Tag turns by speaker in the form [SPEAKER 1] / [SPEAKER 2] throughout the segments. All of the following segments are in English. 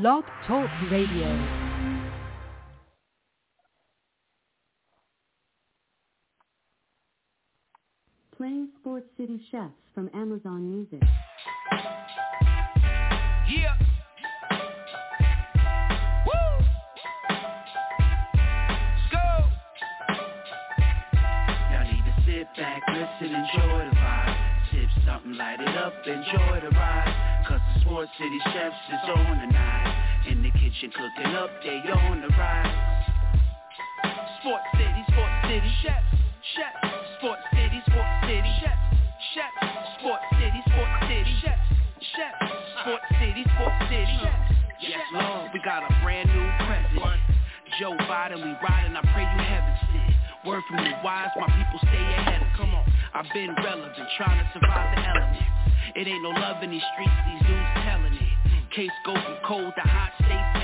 [SPEAKER 1] Blog Talk Radio.
[SPEAKER 2] Playing Sports City Chefs from Amazon Music.
[SPEAKER 3] Yeah. Woo. Let's go. Y'all need to sit back, listen, enjoy the vibe. Sip something, light it up, enjoy the ride. Cause the Sports City Chefs is on tonight. Kitchen cooking up, they on the rise. Sports City, Sports City Chefs, Chefs. Sports City, Sports City Chefs, Chefs. Sports City, Sports City Chefs, Chefs. Sports City, Sports City. Yes, Lord, we got a brand new president. Joe Biden, we riding, I pray you heaven sent. Word from the wise, my people stay ahead of Come on, I've been relevant, trying to survive the elements. It ain't no love in these streets, these dudes telling it. Hmm. Case go from cold to hot, evidence.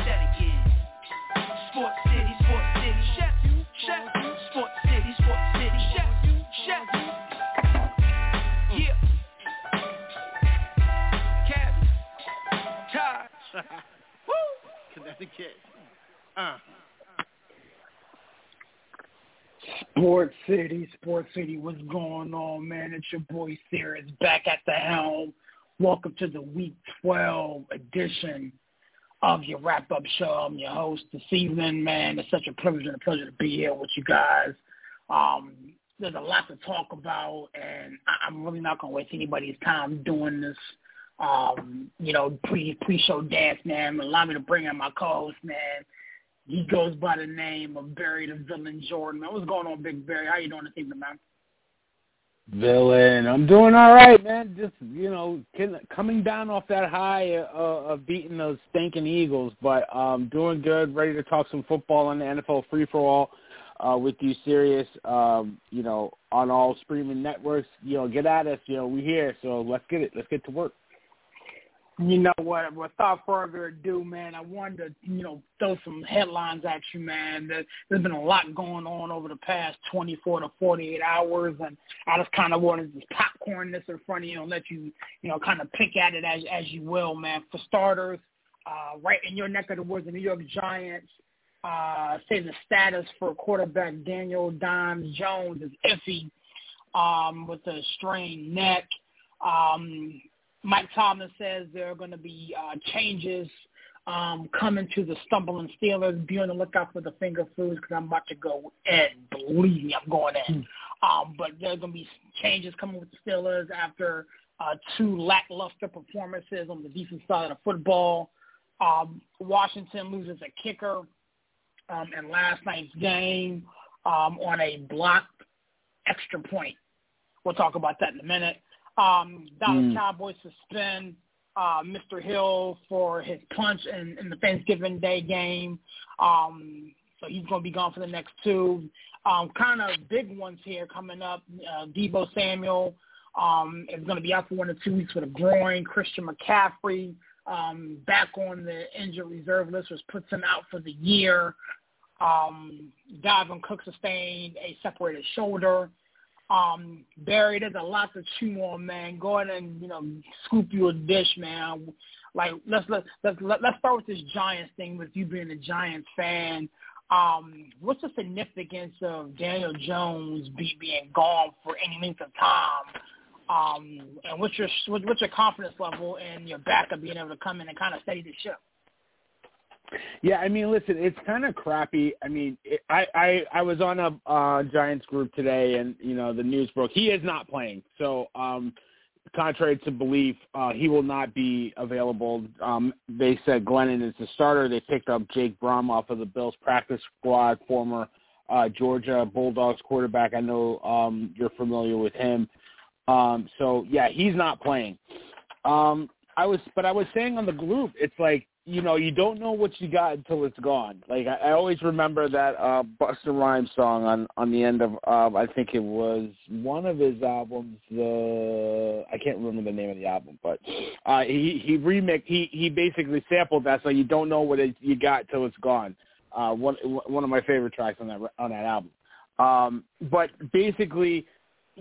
[SPEAKER 4] Uh.
[SPEAKER 5] Sports City, Sports City, what's going on, man? It's your boy Serious back at the helm. Welcome to the Week 12 edition of your wrap-up show. I'm your host this evening, man. It's such a privilege and a pleasure to be here with you guys. Um, there's a lot to talk about, and I'm really not going to waste anybody's time doing this. Um, you know, pre pre-show dance, man. Allow me to bring in my co-host, man. He goes by the name of Barry the Villain Jordan. What's going on, Big Barry? How you doing this evening, man?
[SPEAKER 6] Villain, I'm doing all right, man. Just you know, coming down off that high uh, of beating those stinking Eagles, but um, doing good. Ready to talk some football on the NFL free for all uh, with you, serious. Um, you know, on all streaming networks. You know, get at us. You know, we here, so let's get it. Let's get to work.
[SPEAKER 5] You know what? Without further ado, man, I wanted to, you know, throw some headlines at you, man. There, there's been a lot going on over the past 24 to 48 hours, and I just kind of wanted to popcorn this in front of you and let you, you know, kind of pick at it as as you will, man. For starters, uh, right in your neck of the woods, the New York Giants uh, say the status for quarterback Daniel Dimes Jones is iffy um, with a strained neck. Um, Mike Tomlin says there are going to be uh, changes um, coming to the stumbling Steelers. Be on the lookout for the finger foods because I'm about to go in. Believe me, I'm going in. Um, but there's going to be changes coming with the Steelers after uh, two lackluster performances on the defensive side of the football. Um, Washington loses a kicker um, in last night's game um, on a blocked extra point. We'll talk about that in a minute. Um, Dallas
[SPEAKER 6] Mm.
[SPEAKER 5] Cowboys suspend uh, Mr. Hill for his punch in, in the Thanksgiving Day game. Um, so he's going to be gone for the next two. Um, kind of big ones here coming up. Uh, Deebo Samuel um, is going to be out for one or two weeks with a groin. Christian McCaffrey um, back on the injured reserve list, which puts him out for the year. Um, Dalvin Cook sustained a separated shoulder. Um, Barry, there's a lot to chew on, man. Go ahead and you know scoop you a dish, man. Like let's let's let's let's start with this Giants thing with you being a Giants fan. Um, what's the significance of Daniel Jones be, being gone for any length of time? Um, and what's your what's your confidence level in your backup being able to come in and kind of steady the ship?
[SPEAKER 6] Yeah, I mean, listen, it's kind of crappy. I mean, it, I, I I was on a uh, Giants group today, and you know the news broke he is not playing. So, um, contrary to belief, uh, he will not be available. Um, they said Glennon is the starter. They picked up Jake Fromm off of the Bills practice squad, former uh, Georgia Bulldogs quarterback. I know um, you're familiar with him. Um, so yeah, he's not playing. Um, I was, but I was saying on the group, it's like you know, you don't know what you got until it's gone. Like I, I always remember that uh Busta Rhymes song on on the end of uh, I think it was one of his albums. The I can't remember the name of the album, but uh he he remixed he he basically sampled that, so you don't know what it, you got till it's gone. Uh, one one of my favorite tracks on that on that album. Um, but basically,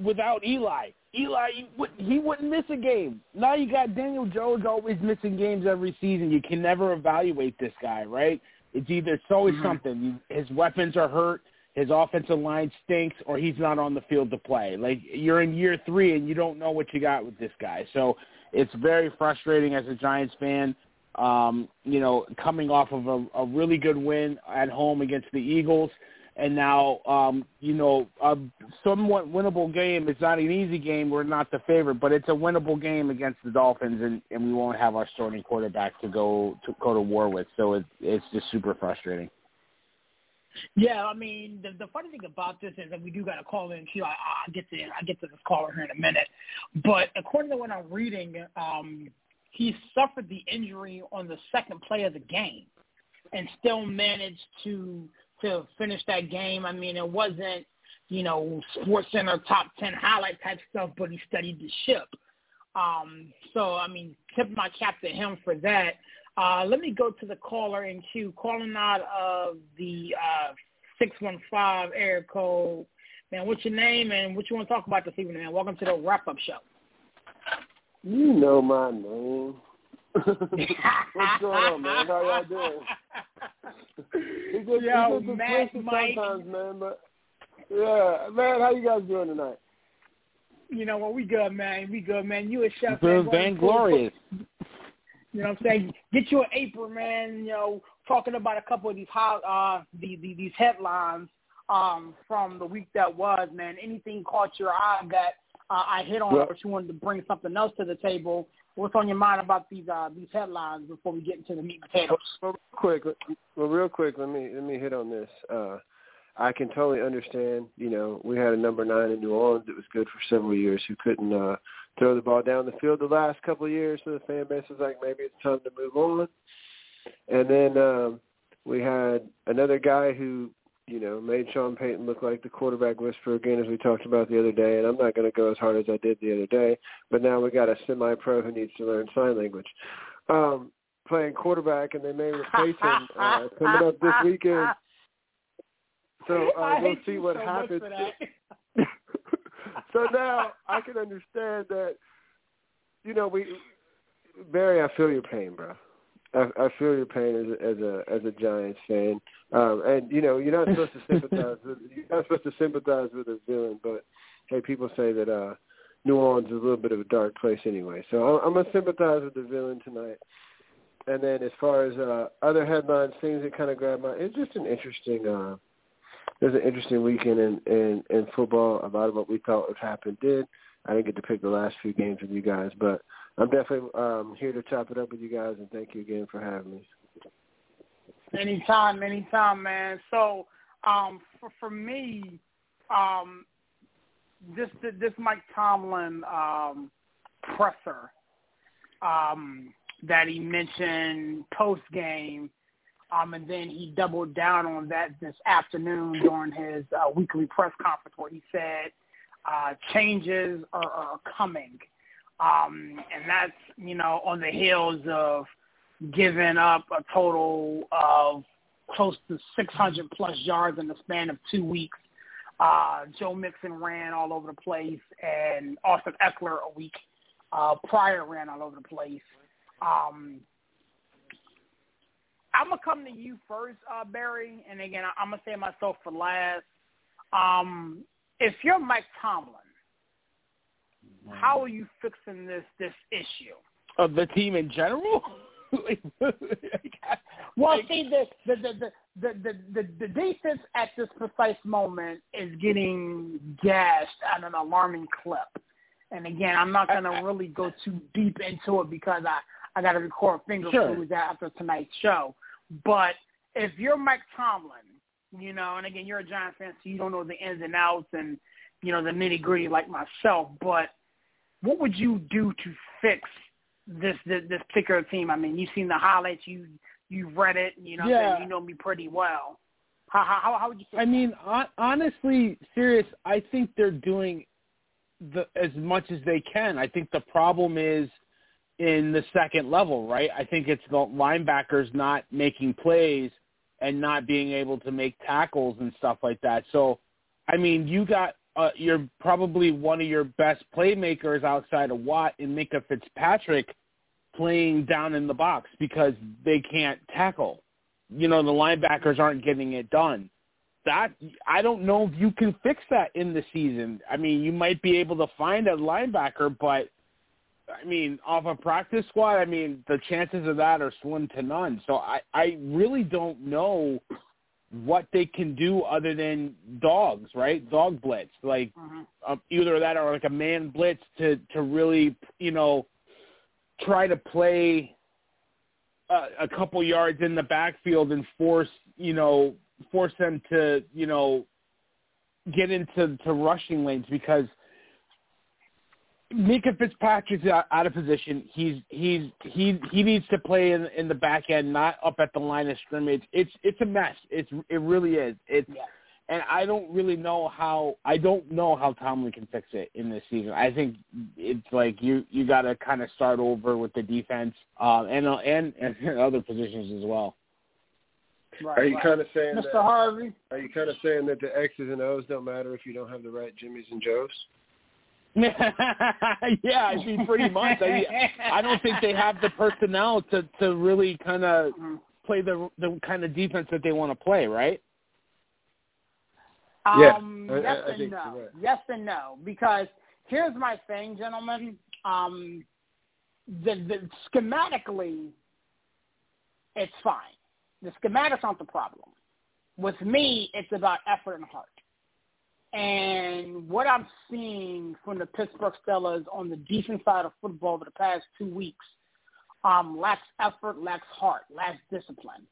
[SPEAKER 6] without Eli, Eli, he wouldn't miss a game. Now you got Daniel Jones always missing games every season. You can never evaluate this guy, right? It's either it's always mm-hmm. something. His weapons are hurt, his offensive line stinks, or he's not on the field to play. Like you're in year three and you don't know what you got with this guy. So it's very frustrating as a Giants fan. Um, you know, coming off of a, a really good win at home against the Eagles and now um, you know a somewhat winnable game. It's not an easy game. We're not the favorite, but it's a winnable game against the Dolphins, and, and we won't have our starting quarterback to go to go to war with. So it, it's just super frustrating.
[SPEAKER 5] Yeah, I mean the the funny thing about this is that we do got a call in. I, I get to I get to this caller here in a minute, but according to what I'm reading, um, he suffered the injury on the second play of the game, and still managed to to finish that game. I mean, it wasn't, you know, Sports Center top 10 highlight type stuff, but he studied the ship. Um, so, I mean, tip my cap to him for that. Uh, let me go to the caller in queue. Calling out of the uh, 615 area code. Man, what's your name and what you want to talk about this evening, man? Welcome to the wrap-up show.
[SPEAKER 7] You know my name. What's going on, man? How y'all doing? He gets,
[SPEAKER 5] Yo,
[SPEAKER 7] he gets
[SPEAKER 5] Matt, Mike.
[SPEAKER 7] sometimes, man. But yeah, man, how you guys doing tonight?
[SPEAKER 5] You know what? We good, man. We good, man. You a chef.
[SPEAKER 6] Good, vainglorious.
[SPEAKER 5] You know what I'm saying? Get you an apron, man. You know, talking about a couple of these hot, uh, the, the, these headlines um, from the week that was, man. Anything caught your eye that uh, I hit on, well, or you wanted to bring something else to the table? What's on your mind about these uh, these headlines before we get into the meat and potatoes?
[SPEAKER 7] Well, real quick, well, real quick, let me let me hit on this. Uh, I can totally understand. You know, we had a number nine in New Orleans that was good for several years who couldn't uh, throw the ball down the field the last couple of years. So the fan base was like, maybe it's time to move on. And then um, we had another guy who you know, made Sean Payton look like the quarterback whisperer again, as we talked about the other day. And I'm not going to go as hard as I did the other day, but now we got a semi-pro who needs to learn sign language. Um, playing quarterback, and they may replace him uh, coming up this weekend. So uh, we'll see what
[SPEAKER 5] so
[SPEAKER 7] happens. so now I can understand that. You know, we Barry, I feel your pain, bro. I, I feel your pain as a, as a as a Giants fan, um, and you know you're not supposed to sympathize with you're not supposed to sympathize with a villain, but hey, people say that uh, New Orleans is a little bit of a dark place anyway. So I'm, I'm gonna sympathize with the villain tonight. And then as far as uh, other headlines, things that kind of grab my, it's just an interesting. uh There's an interesting weekend in, in in football. A lot of what we thought would happen did. I didn't get to pick the last few games with you guys, but I'm definitely um, here to chop it up with you guys, and thank you again for having me.
[SPEAKER 5] Anytime, anytime, man. So, um, for for me, um, this this Mike Tomlin um, presser um, that he mentioned post game, um, and then he doubled down on that this afternoon during his uh, weekly press conference where he said uh, changes are, are coming. Um, and that's, you know, on the heels of giving up a total of close to 600 plus yards in the span of two weeks. Uh, Joe Mixon ran all over the place, and Austin Ekeler a week uh, prior ran all over the place. Um, I'm gonna come to you first, uh, Barry, and again, I'm gonna say myself for last. Um, if you're Mike Tomlin, how are you fixing this this issue?
[SPEAKER 6] Of the team in general?
[SPEAKER 5] well, see, the the, the the the the the defense at this precise moment is getting gashed at an alarming clip. And again, I'm not going to really go too deep into it because I I got to record finger
[SPEAKER 6] sure.
[SPEAKER 5] foods after tonight's show. But if you're Mike Tomlin, you know, and again, you're a Giants fan, so you don't know the ins and outs and you know the nitty gritty like myself. But what would you do to fix this, this this particular team. I mean, you've seen the highlights, you you've read it, you know,
[SPEAKER 6] Yeah.
[SPEAKER 5] you know me pretty well. How how how would you?
[SPEAKER 6] I mean, hon- honestly, serious. I think they're doing the as much as they can. I think the problem is in the second level, right? I think it's the linebackers not making plays and not being able to make tackles and stuff like that. So, I mean, you got uh, you're probably one of your best playmakers outside of Watt and Minkah Fitzpatrick playing down in the box because they can't tackle. You know, the linebackers aren't getting it done that I don't know if you can fix that in the season. I mean, you might be able to find a linebacker, but I mean, off a practice squad, I mean, the chances of that are slim to none. So I I really don't know what they can do other than dogs, right? Dog blitz, like
[SPEAKER 5] Mhm.
[SPEAKER 6] uh, either that or like a man blitz to to really, you know, try to play a, a couple yards in the backfield and force, you know, force them to, you know, get into to rushing lanes because Minkah Fitzpatrick's out, out of position. He's he's he he needs to play in in the back end, not up at the line of scrimmage. It's it's a mess. It's it really is. It's
[SPEAKER 5] Yeah.
[SPEAKER 6] and I don't really know how I don't know how Tomlin can fix it in this season. I think it's like you you got to kind of start over with the defense um, and uh, and and other positions as well.
[SPEAKER 5] Right,
[SPEAKER 7] Are you
[SPEAKER 5] right.
[SPEAKER 7] kind of saying
[SPEAKER 5] Mr.
[SPEAKER 7] that?
[SPEAKER 5] Harvey?
[SPEAKER 7] Are you kind of saying that the X's and O's don't matter if you don't have the right Jimmys and Joes?
[SPEAKER 6] yeah, I mean pretty much. I mean, I don't think they have the personnel to to really kind of
[SPEAKER 5] Mhm.
[SPEAKER 6] play the the kind of defense that they want to play, right?
[SPEAKER 7] Yeah,
[SPEAKER 5] Um,
[SPEAKER 7] I- I-
[SPEAKER 5] yes
[SPEAKER 7] I
[SPEAKER 5] and no.
[SPEAKER 7] right.
[SPEAKER 5] Yes and no. Because here's my thing, gentlemen. Um, the, the schematically, it's fine. The schematics aren't the problem. With me, it's about effort and heart. And what I'm seeing from the Pittsburgh Steelers on the defense side of football over the past two weeks um, lacks effort, lacks heart, lacks discipline.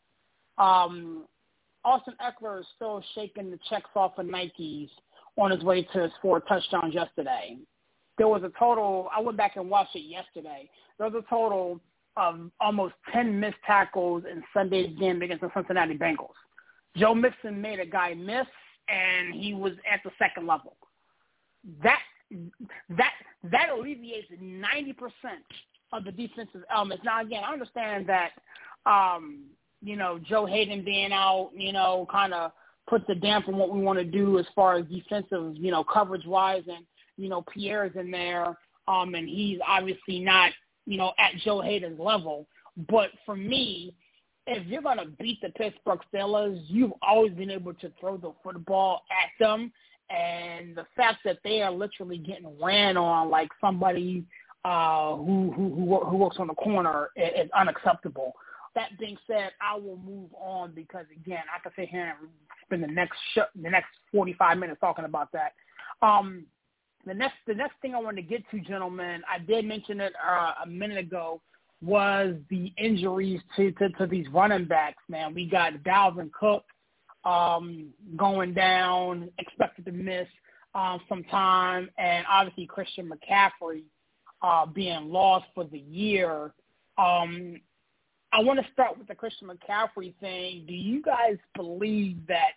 [SPEAKER 5] Um, Austin Ekeler is still shaking the checks off of Nikes on his way to his four touchdowns yesterday. There was a total, I went back and watched it yesterday. There was a total of almost 10 missed tackles in Sunday's game against the Cincinnati Bengals. Joe Mixon made a guy miss, and he was at the second level. That that that alleviates 90% of the defensive elements. Now, again, I understand that um, you know, Joe Haden being out, you know, kind of puts a damp on what we want to do as far as defensive, you know, coverage wise, and you know, Pierre's in there, um, and he's obviously not, you know, at Joe Haden's level. But for me, if you're going to beat the Pittsburgh Steelers, you've always been able to throw the football at them. And the fact that they are literally getting ran on like somebody uh, who, who who works on the corner is, is unacceptable. That being said, I will move on because again, I could sit here and spend the next sh- the next 45 minutes talking about that. Um, the next the next thing I wanted to get to, gentlemen, I did mention it uh, a minute ago, was the injuries to, to to these running backs. Man, we got Dalvin Cook um, going down, expected to miss um, some time, and obviously Christian McCaffrey uh, being lost for the year. Um, I want to start with the Christian McCaffrey thing. Do you guys believe that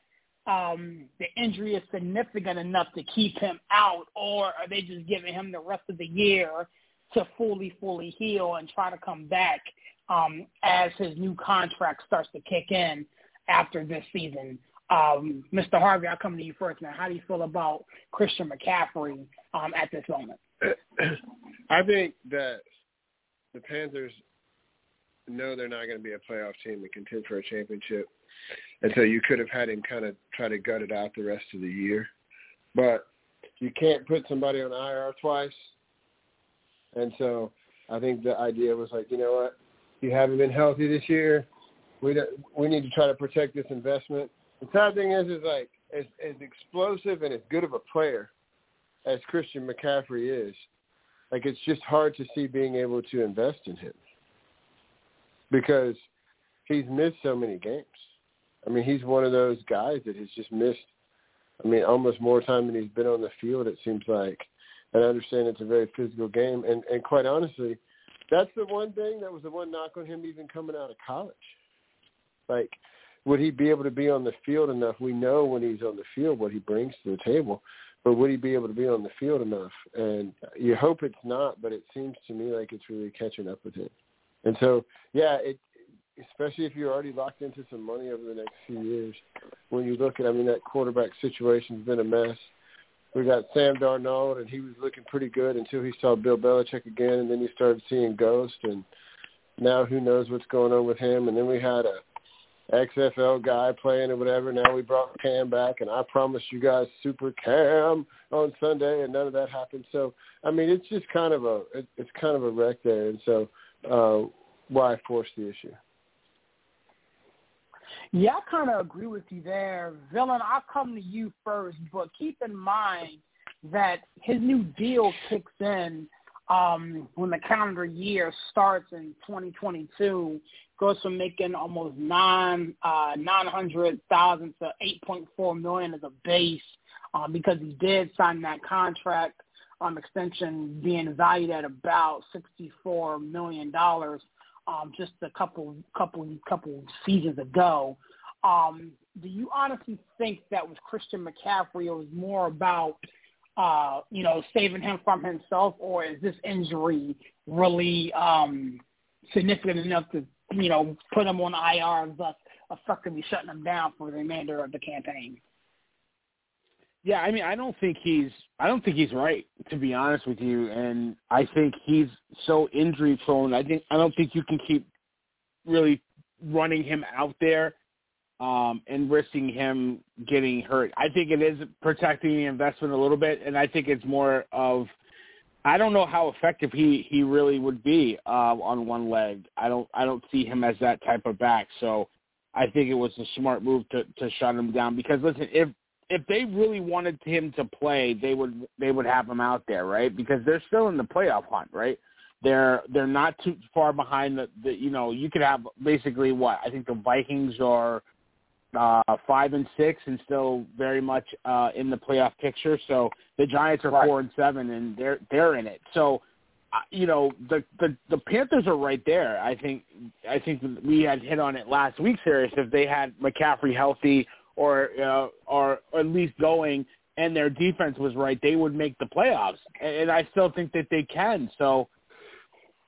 [SPEAKER 5] um, the injury is significant enough to keep him out, or are they just giving him the rest of the year to fully, fully heal and try to come back um, as his new contract starts to kick in after this season? Um, Mr. Harvey, I'll come to you first now. How do you feel about Christian McCaffrey um, at this moment?
[SPEAKER 7] I think that the Panthers know they're not going to be a playoff team and contend for a championship. And so you could have had him kind of try to gut it out the rest of the year. But you can't put somebody on IR twice. And so I think the idea was like, you know what? You haven't been healthy this year. We don't, we need to try to protect this investment. The sad thing is, is like as, as explosive and as good of a player as Christian McCaffrey is, like it's just hard to see being able to invest in him because he's missed so many games. I mean, he's one of those guys that has just missed. I mean, almost more time than he's been on the field. It seems like, and I understand it's a very physical game. And and quite honestly, that's the one thing that was the one knock on him even coming out of college. Like, would he be able to be on the field enough? We know when he's on the field what he brings to the table, but would he be able to be on the field enough? And you hope it's not, but it seems to me like it's really catching up with him. And so, yeah, it especially if you're already locked into some money over the next few years. When you look at, I mean, that quarterback situation's been a mess. We got Sam Darnold, and he was looking pretty good until he saw Bill Belichick again, and then he started seeing ghosts, and now who knows what's going on with him. And then we had a XFL guy playing or whatever. Now we brought Cam back, and I promised you guys Super Cam on Sunday, and none of that happened. So I mean, it's just kind of a it, it's kind of a wreck there, and so uh, why force the issue?
[SPEAKER 5] Yeah, I kind of agree with you there. Villain, I'll come to you first, but keep in mind that his new deal kicks in um, when the calendar year starts in 2022. Goes from making almost nine uh, nine hundred thousand to 8.4 million as a base uh, because he did sign that contract um, extension being valued at about 64 million dollars um, just a couple couple couple seasons ago. Um, do you honestly think that with Christian McCaffrey, it was more about uh, you know saving him from himself, or is this injury really um, significant enough to you know put him on IR and thus effectively shutting him down for the remainder of the campaign?
[SPEAKER 6] Yeah, I mean, I don't think he's I don't think he's right to be honest with you, and I think he's so injury prone. I think I don't think you can keep really running him out there um, and risking him getting hurt. I think it is protecting the investment a little bit, and I think it's more of I don't know how effective he he really would be uh, on one leg. I don't I don't see him as that type of back. So I think it was a smart move to to shut him down because listen, if if they really wanted him to play, they would they would have him out there, right? Because they're still in the playoff hunt, right? They're they're not too far behind the, the you know you could have basically what I think the Vikings are uh, five and six and still very much uh, in the playoff picture. So the Giants are
[SPEAKER 5] right.
[SPEAKER 6] four and seven and they're they're in it. So uh, you know the the the Panthers are right there. I think I think we had hit on it last week, serious. If they had McCaffrey healthy or uh, or at least going, and their defense was right, they would make the playoffs. And I still think that they can. So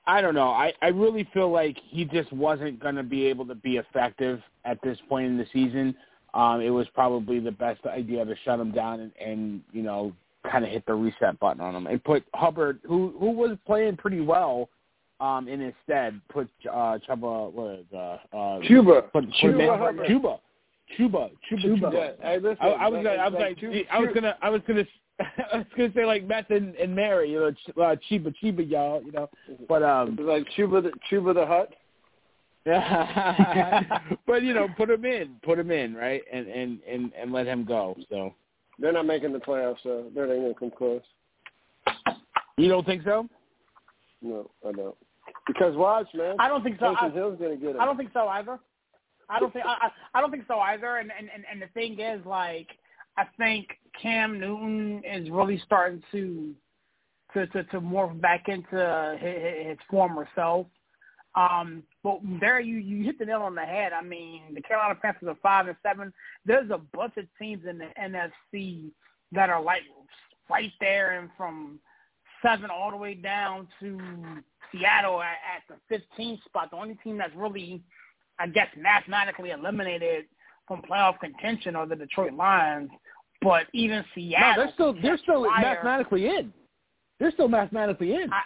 [SPEAKER 6] I don't know. I I really feel like he just wasn't going to be able to be effective at this point in the season. Um, it was probably the best idea to shut him down and, and you know kind of hit the reset button on him and put Hubbard, who who was playing pretty well, um, in his stead. Put uh, Chuba, what is uh, uh,
[SPEAKER 7] Cuba,
[SPEAKER 6] put,
[SPEAKER 7] Cuba,
[SPEAKER 6] put
[SPEAKER 7] Hubbard.
[SPEAKER 6] Cuba, Chuba, Chuba, Chuba.
[SPEAKER 7] Yeah, hey, listen,
[SPEAKER 6] I, I was
[SPEAKER 7] that-
[SPEAKER 6] gonna, I was
[SPEAKER 7] like
[SPEAKER 6] like,
[SPEAKER 7] Cuba-
[SPEAKER 6] I was gonna, I was gonna, I was gonna say like Meth and, and Mary, you know, Ch- uh, Chiba, Chiba, y'all, you know, but um,
[SPEAKER 7] like Chuba the Chuba the Hut.
[SPEAKER 6] Yeah, but you know, put him in, put him in, right, and and and and let him go. So
[SPEAKER 7] They're not making the playoffs, so they're not gonna come close.
[SPEAKER 6] you don't think so?
[SPEAKER 7] No, I don't. Because watch, man.
[SPEAKER 5] I don't think so.
[SPEAKER 7] Taysom
[SPEAKER 5] I,
[SPEAKER 7] Hill's gonna get him.
[SPEAKER 5] I don't think so either. I don't think I, I don't think so either. And, and and and the thing is, like, I think Cam Newton is really starting to to to, to morph back into his, his former self. Um, but there you you hit the nail on the head. I mean, the Carolina Panthers are five and seven. There's a bunch of teams in the NFC that are like right there and from seven all the way down to Seattle at, at the 15th spot. The only team that's really, I guess, mathematically eliminated from playoff contention are the Detroit Lions. But even
[SPEAKER 6] No,
[SPEAKER 5] Seattle,
[SPEAKER 6] they're still they're still
[SPEAKER 5] prior-
[SPEAKER 6] mathematically in. They're still mathematically in.
[SPEAKER 5] I-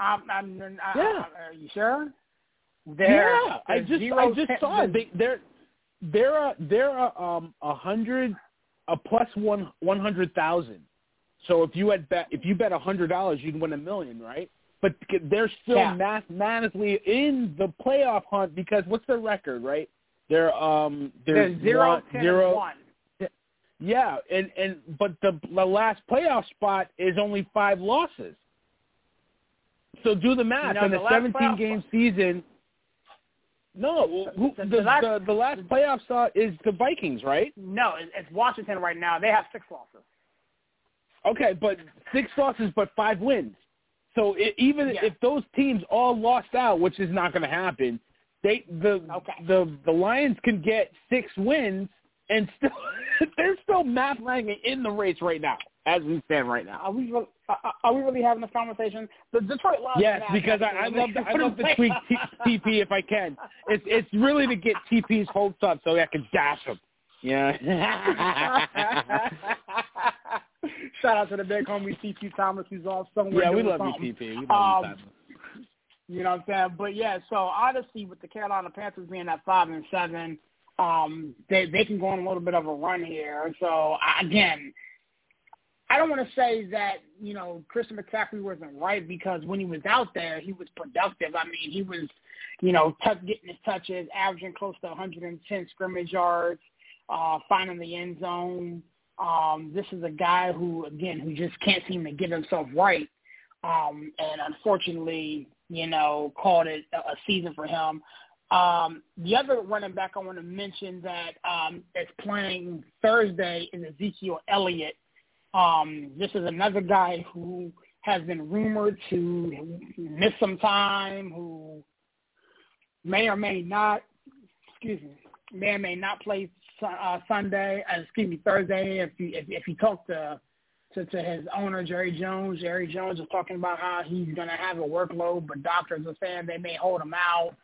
[SPEAKER 5] I'm, I'm, I,
[SPEAKER 6] Yeah.
[SPEAKER 5] I, are you sure? They're,
[SPEAKER 6] yeah, I just I just
[SPEAKER 5] ten-
[SPEAKER 6] saw it. They, they're they're a, they're a, um a hundred a plus one one hundred thousand. So if you had bet if you bet a hundred dollars, you'd win a million, right? But they're still
[SPEAKER 5] Yeah.
[SPEAKER 6] mathematically in the playoff hunt because what's their record, right? They're um they're,
[SPEAKER 5] they're zero,
[SPEAKER 6] one,
[SPEAKER 5] ten,
[SPEAKER 6] zero
[SPEAKER 5] and one.
[SPEAKER 6] Yeah, and and but the the last playoff spot is only five losses. So do the math.
[SPEAKER 5] know,
[SPEAKER 6] in
[SPEAKER 5] the
[SPEAKER 6] a 17
[SPEAKER 5] playoff
[SPEAKER 6] game season. No, who,
[SPEAKER 5] The-
[SPEAKER 6] the,
[SPEAKER 5] the
[SPEAKER 6] the,
[SPEAKER 5] last-
[SPEAKER 6] the, last playoff spot is the Vikings, right?
[SPEAKER 5] No, it's Washington right now. They have six losses.
[SPEAKER 6] Okay, but six losses, but five wins. So it, even
[SPEAKER 5] Yeah.
[SPEAKER 6] if those teams all lost out, which is not going to happen, they the
[SPEAKER 5] Okay.
[SPEAKER 6] the the Lions can get six wins and still they're still mathematically in the race right now as we stand right now.
[SPEAKER 5] Are we re- are, we really having this conversation? The Detroit Lions.
[SPEAKER 6] Yes, because I, I love to, I love to tweak T- TP if I can. It's it's really to get TP's hopes up so I can dash him. Yeah.
[SPEAKER 5] Shout out to the big homie TP Thomas who's off somewhere.
[SPEAKER 6] yeah, we love you. TP. We love
[SPEAKER 5] Um,
[SPEAKER 6] you,
[SPEAKER 5] You know what I'm saying? But yeah, so honestly, with the Carolina Panthers being at five and seven, um, they they can go on a little bit of a run here. So I- again, I don't want to say that you know Christian McCaffrey wasn't right because when he was out there, he was productive. I mean, he was you know touch, getting his touches, averaging close to 110 scrimmage yards, uh, finding the end zone. Um, this is a guy who, again, who just can't seem to get himself right um, and unfortunately, you know, called it a season for him. Um, the other running back I want to mention that um, is playing Thursday is Ezekiel Elliott. Um, this is another guy who has been rumored to miss some time, who may or may not, excuse me, may or may not play uh, Sunday, uh, excuse me, Thursday. If you if, if you talk to to, to his owner Jerry Jones. Jerry Jones is talking about how he's going to have a workload, but doctors are saying they may hold him out.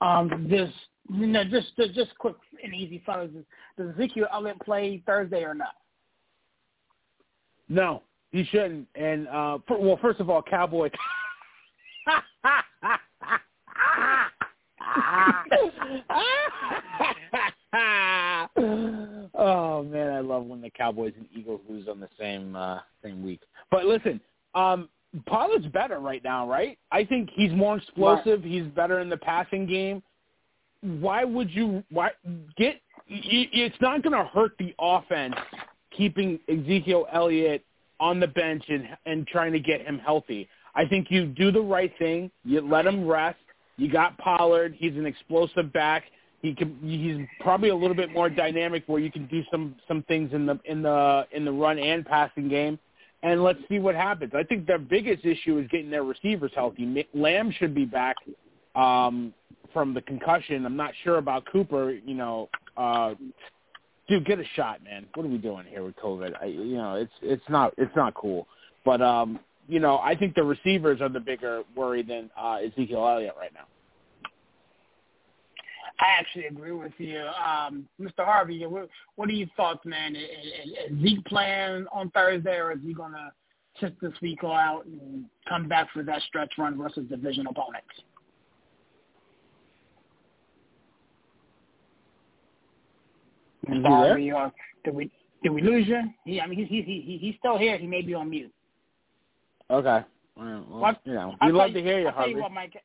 [SPEAKER 5] Um, just you know, just just, quick and easy, fellas. Does Ezekiel Elliott play Thursday or not?
[SPEAKER 6] No, he shouldn't. And uh, for, well, first of all, Cowboys. oh man, I love when the Cowboys and Eagles lose on the same uh, same week. But listen, um, Pollard's better right now, right? I think he's more explosive. He's better in the passing game. Why would you? Why get? It's not going to hurt the offense keeping Ezekiel Elliott on the bench and and trying to get him healthy. I think you do the right thing. You let him rest. You got Pollard. He's an explosive back. He can. He's probably a little bit more dynamic where you can do some some things in the in the in the run and passing game. And let's see what happens. I think their biggest issue is getting their receivers healthy. Lamb should be back um, from the concussion. I'm not sure about Cooper. You know, uh, dude, get a shot, man. What are we doing here with COVID? I, you know, it's it's not it's not cool. But um, you know, I think the receivers are the bigger worry than uh, Ezekiel Elliott right now.
[SPEAKER 5] I actually agree with you, um, Mr. Harvey. What, what are your thoughts, man? Is, is- Zeke playing on Thursday, or is he going to sit this week all out and come back for that stretch run versus division opponents?
[SPEAKER 6] He.
[SPEAKER 5] Harvey, uh, did we did we lose you? He, I mean, he's he's he, he's still here. He may be on mute.
[SPEAKER 6] Okay. Well,
[SPEAKER 5] What?
[SPEAKER 6] you know,
[SPEAKER 5] I'll
[SPEAKER 6] we
[SPEAKER 5] tell
[SPEAKER 6] love to hear you,
[SPEAKER 5] I'll tell
[SPEAKER 6] Harvey.
[SPEAKER 5] you what, Mike.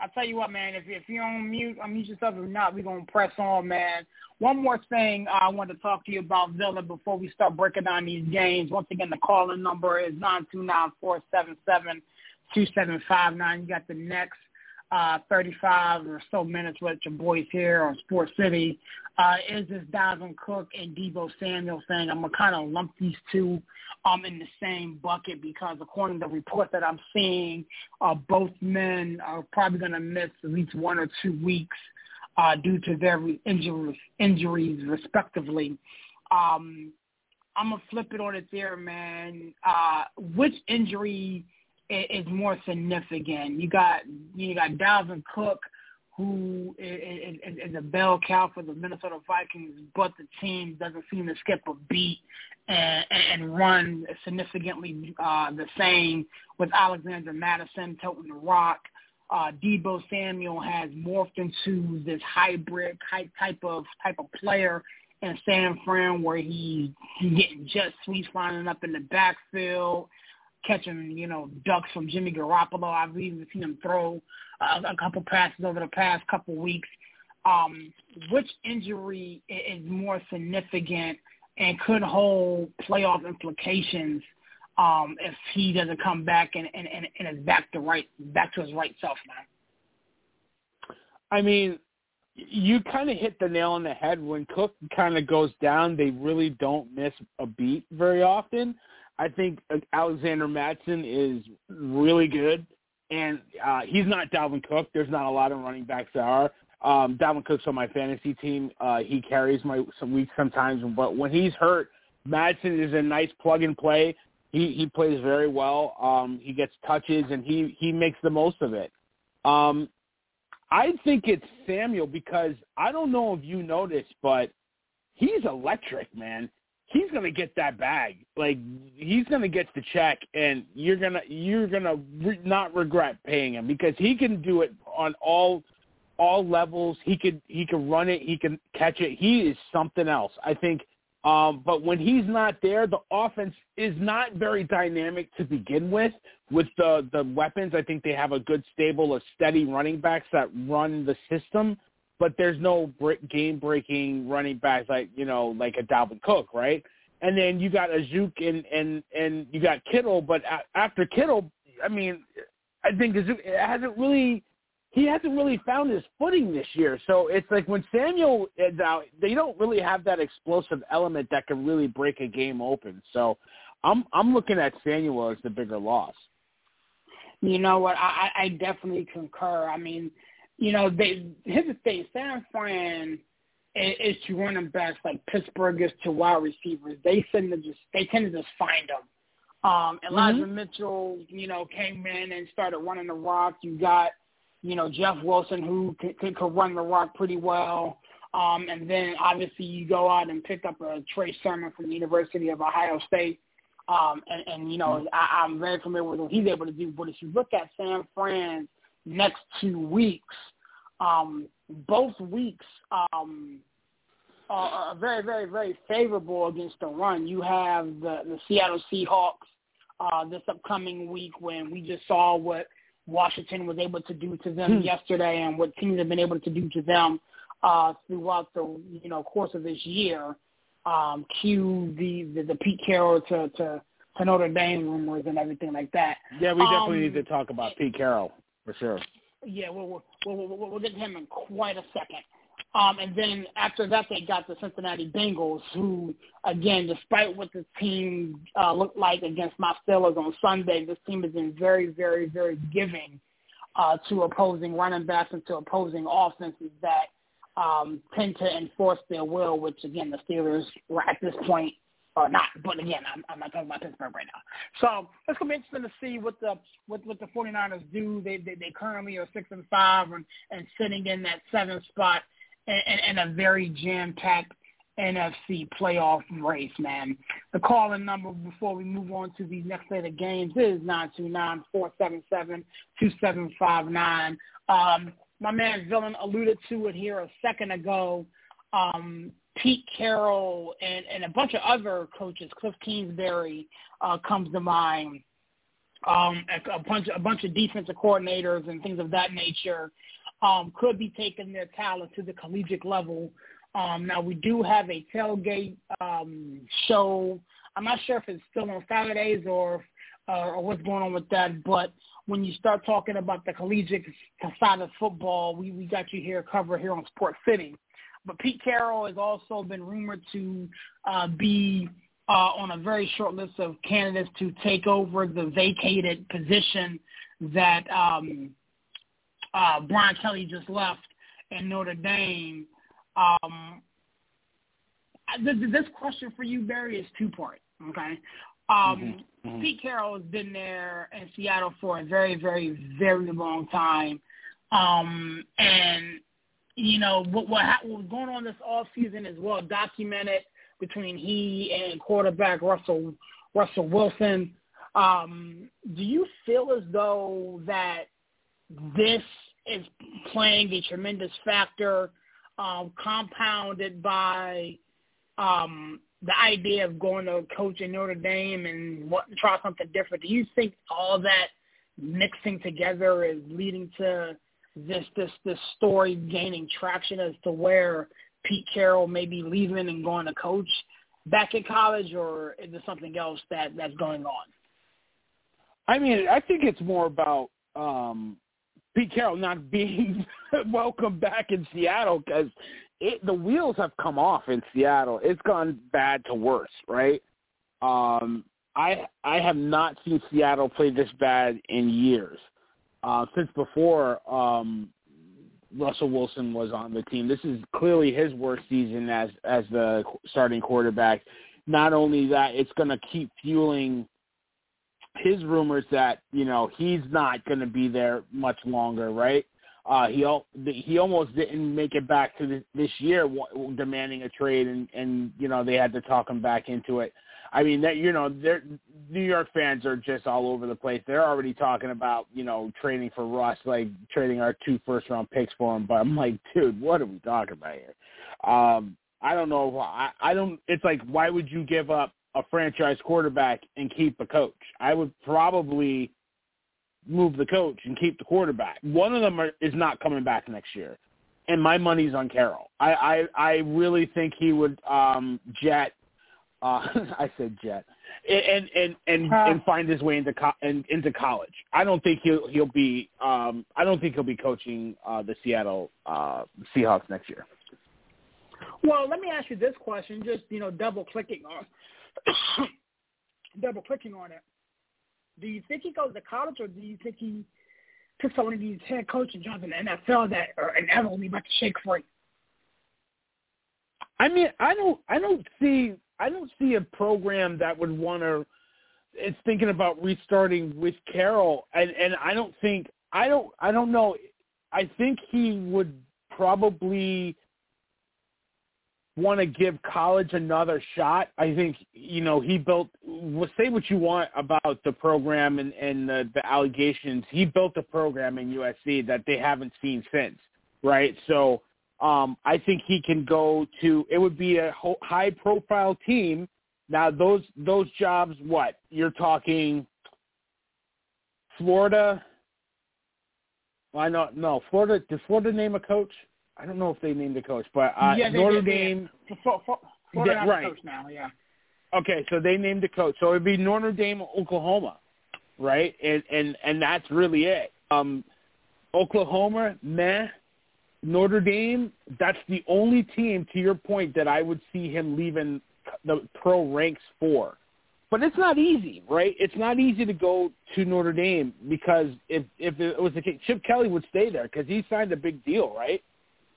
[SPEAKER 5] I'll tell you what, man. If if you're on mute, unmute yourself. If not, we're gonna press on, man. One more thing I want to talk to you about Villa before we start breaking down these games. Once again, the calling number is nine two nine four seven seven two seven five nine. You got the next uh, 35 or so minutes with your boys here on Sports City. Uh, is this Dalvin Cook and Deebo Samuel thing? I'm going to kind of lump these two um, in the same bucket because according to the report that I'm seeing, uh, both men are probably going to miss at least one or two weeks uh, due to their injuries, injuries respectively. Um, I'm gonna flip it on it there, man. Uh, which injury is more significant? You got you got Dalvin Cook, who is, is, a bell cow for the Minnesota Vikings, but the team doesn't seem to skip a beat and, and run significantly uh, the same with Alexander Mattison toting the rock. Uh, Deebo Samuel has morphed into this hybrid type of type of player in San Fran where he he's getting jet sweeps lining up in the backfield, catching you know ducks from Jimmy Garoppolo. I've even seen him throw uh, a couple passes over the past couple weeks. Um, which injury is more significant and could hold playoff implications um, if he doesn't come back and, and, and, and is back to right back to his right self, man?
[SPEAKER 6] I mean, you kind of hit the nail on the head. When Cook kind of goes down, they really don't miss a beat very often. I think Alexander Mattison is really good, and uh, he's not Dalvin Cook. There's not a lot of running backs that are. Um, Dalvin Cook's on my fantasy team. Uh, he carries my some weeks sometimes, but when he's hurt, Mattison is a nice plug and play. He he plays very well. Um, he gets touches and he he makes the most of it. Um, I think it's Samuel because I don't know if you noticed, but he's electric, man. He's gonna get that bag. Like he's gonna get the check, and you're gonna you're gonna re- not regret paying him because he can do it on all all levels. He could he can run it. He can catch it. He is something else. I think. Um, but when he's not there, the offense is not very dynamic to begin with. With the the weapons, I think they have a good stable of steady running backs that run the system. But there's no game breaking running backs like you know like a Dalvin Cook, right? And then you got Aiyuk and and and you got Kittle. But after Kittle, I mean, I think Aiyuk hasn't really he hasn't really found his footing this year. So it's like when Samuel is out, they don't really have that explosive element that can really break a game open. So I'm I'm looking at Samuel as the bigger loss.
[SPEAKER 5] You know what? I, I definitely concur. I mean, you know, they here's the thing: San Fran is, is to running backs like Pittsburgh is to wide receivers. They tend to just they tend to just find them. Um, Elijah mm-hmm. Mitchell, you know, came in and started running the rock. You got you know, Jeff Wilson, who can, can, can run the rock pretty well. Um, and then obviously you go out and pick up a Trey Sermon from the University of Ohio State. Um, and, and, you know, I, I'm very familiar with what he's able to do. But if you look at San Fran's next two weeks, um, both weeks um, are, very, very, very favorable against the run. You have the, the Seattle Seahawks uh, this upcoming week when we just saw what Washington was able to do to them hmm. yesterday and what teams have been able to do to them uh, throughout the you know course of this year. Um, cue the, the the Pete Carroll to, to to Notre Dame rumors and everything like that.
[SPEAKER 6] Yeah, we definitely
[SPEAKER 5] um,
[SPEAKER 6] need to talk about Pete Carroll for sure.
[SPEAKER 5] Yeah, we'll we'll, we'll, we'll get to him in quite a second. Um, and then after that, they got the Cincinnati Bengals, who, again, despite what the team uh, looked like against my Steelers on Sunday, this team has been very, very, very giving uh, to opposing running backs and to opposing offenses that um, tend to enforce their will, which, again, the Steelers were at this point or not. But again, I'm, I'm not talking about Pittsburgh right now. So it's gonna be interesting to see what the what what the 49ers do. They they, they currently are six and five and and sitting in that seventh spot and, a very jam-packed NFC playoff race, man. The calling number before we move on to the next set of games is nine two nine four seven seven two seven five nine. Um, my man Villain alluded to it here a second ago. Um, Pete Carroll and, and a bunch of other coaches, Cliff Kingsbury uh, comes to mind. Um, a, a bunch a bunch of defensive coordinators and things of that nature um, could be taking their talent to the collegiate level. Um, now we do have a tailgate um, show. I'm not sure if it's still on Saturdays or uh, or what's going on with that, but when you start talking about the collegiate side of football, we, we got you here covered here on Sports City. But Pete Carroll has also been rumored to uh, be uh, on a very short list of candidates to take over the vacated position that um, uh, Brian Kelly just left in Notre Dame. Um, this, this question for you, Barry, is two part. Okay. Um, mm-hmm. Mm-hmm. Pete Carroll has been there in Seattle for a very, very, very long time. Um, and, you know, what, what, ha- what was going on this off season is well documented between he and quarterback Russell Russell Wilson. Um, do you feel as though that this is playing a tremendous factor, um, compounded by um, the idea of going to coach in Notre Dame and wanting to try something different. Do you think all that mixing together is leading to this this this story gaining traction as to where Pete Carroll may be leaving and going to coach back at college, or is there something else that that's going on?
[SPEAKER 6] I mean, I think it's more about um, Pete Carroll not being welcome back in Seattle because it the wheels have come off in Seattle. It's gone bad to worse, right? Um, I I have not seen Seattle play this bad in years. Uh, since before um, Russell Wilson was on the team, this is clearly his worst season as as the starting quarterback. Not only that, it's going to keep fueling his rumors that you know he's not going to be there much longer, right? Uh, he he almost didn't make it back to this year, demanding a trade, and and you know they had to talk him back into it. I mean that you know they're New York fans are just all over the place. They're already talking about you know trading for Russ, like trading our two first round picks for him. But I'm like, dude, what are we talking about here? Um, I don't know. I, I don't. It's like, why would you give up a franchise quarterback and keep a coach? I would probably move the coach and keep the quarterback. One of them are, is not coming back next year, and my money's on Carroll. I I, I really think he would um, jet. Uh, I said jet, and and and huh. and find his way into co- in, into college. I don't think he'll he'll be. Um, I don't think he'll be coaching uh, the Seattle uh, Seahawks next year.
[SPEAKER 5] Well, let me ask you this question, just you know, double clicking on double clicking on it. Do you think he goes to college, or do you think he picks up one of these head coaching jobs in the NFL that are inevitably about to shake free?
[SPEAKER 6] I mean, I don't, I don't see, I don't see a program that would want to. It's thinking about restarting with Carroll, and and I don't think, I don't, I don't know. I think he would probably want to give college another shot. I think you know he built. Well, say what you want about the program and, and the, the allegations. He built a program in USC that they haven't seen since, right? So um, I think he can go to. It would be a high profile team. Now those those jobs, what you're talking? Florida. Well, I know no Florida. Does Florida name a coach? I don't know if they named the coach, but uh,
[SPEAKER 5] yeah,
[SPEAKER 6] Notre Dame.
[SPEAKER 5] For, for, for,
[SPEAKER 6] yeah, right.
[SPEAKER 5] coach now, yeah.
[SPEAKER 6] Okay, so they named the coach. So it'd be Notre Dame, Oklahoma, right? And and and that's really it. Um, Oklahoma, meh. Notre Dame, that's the only team, to your point, that I would see him leaving the pro ranks for. But it's not easy, right? It's not easy to go to Notre Dame because if if it was the case, Chip Kelly would stay there because he signed a big deal, right?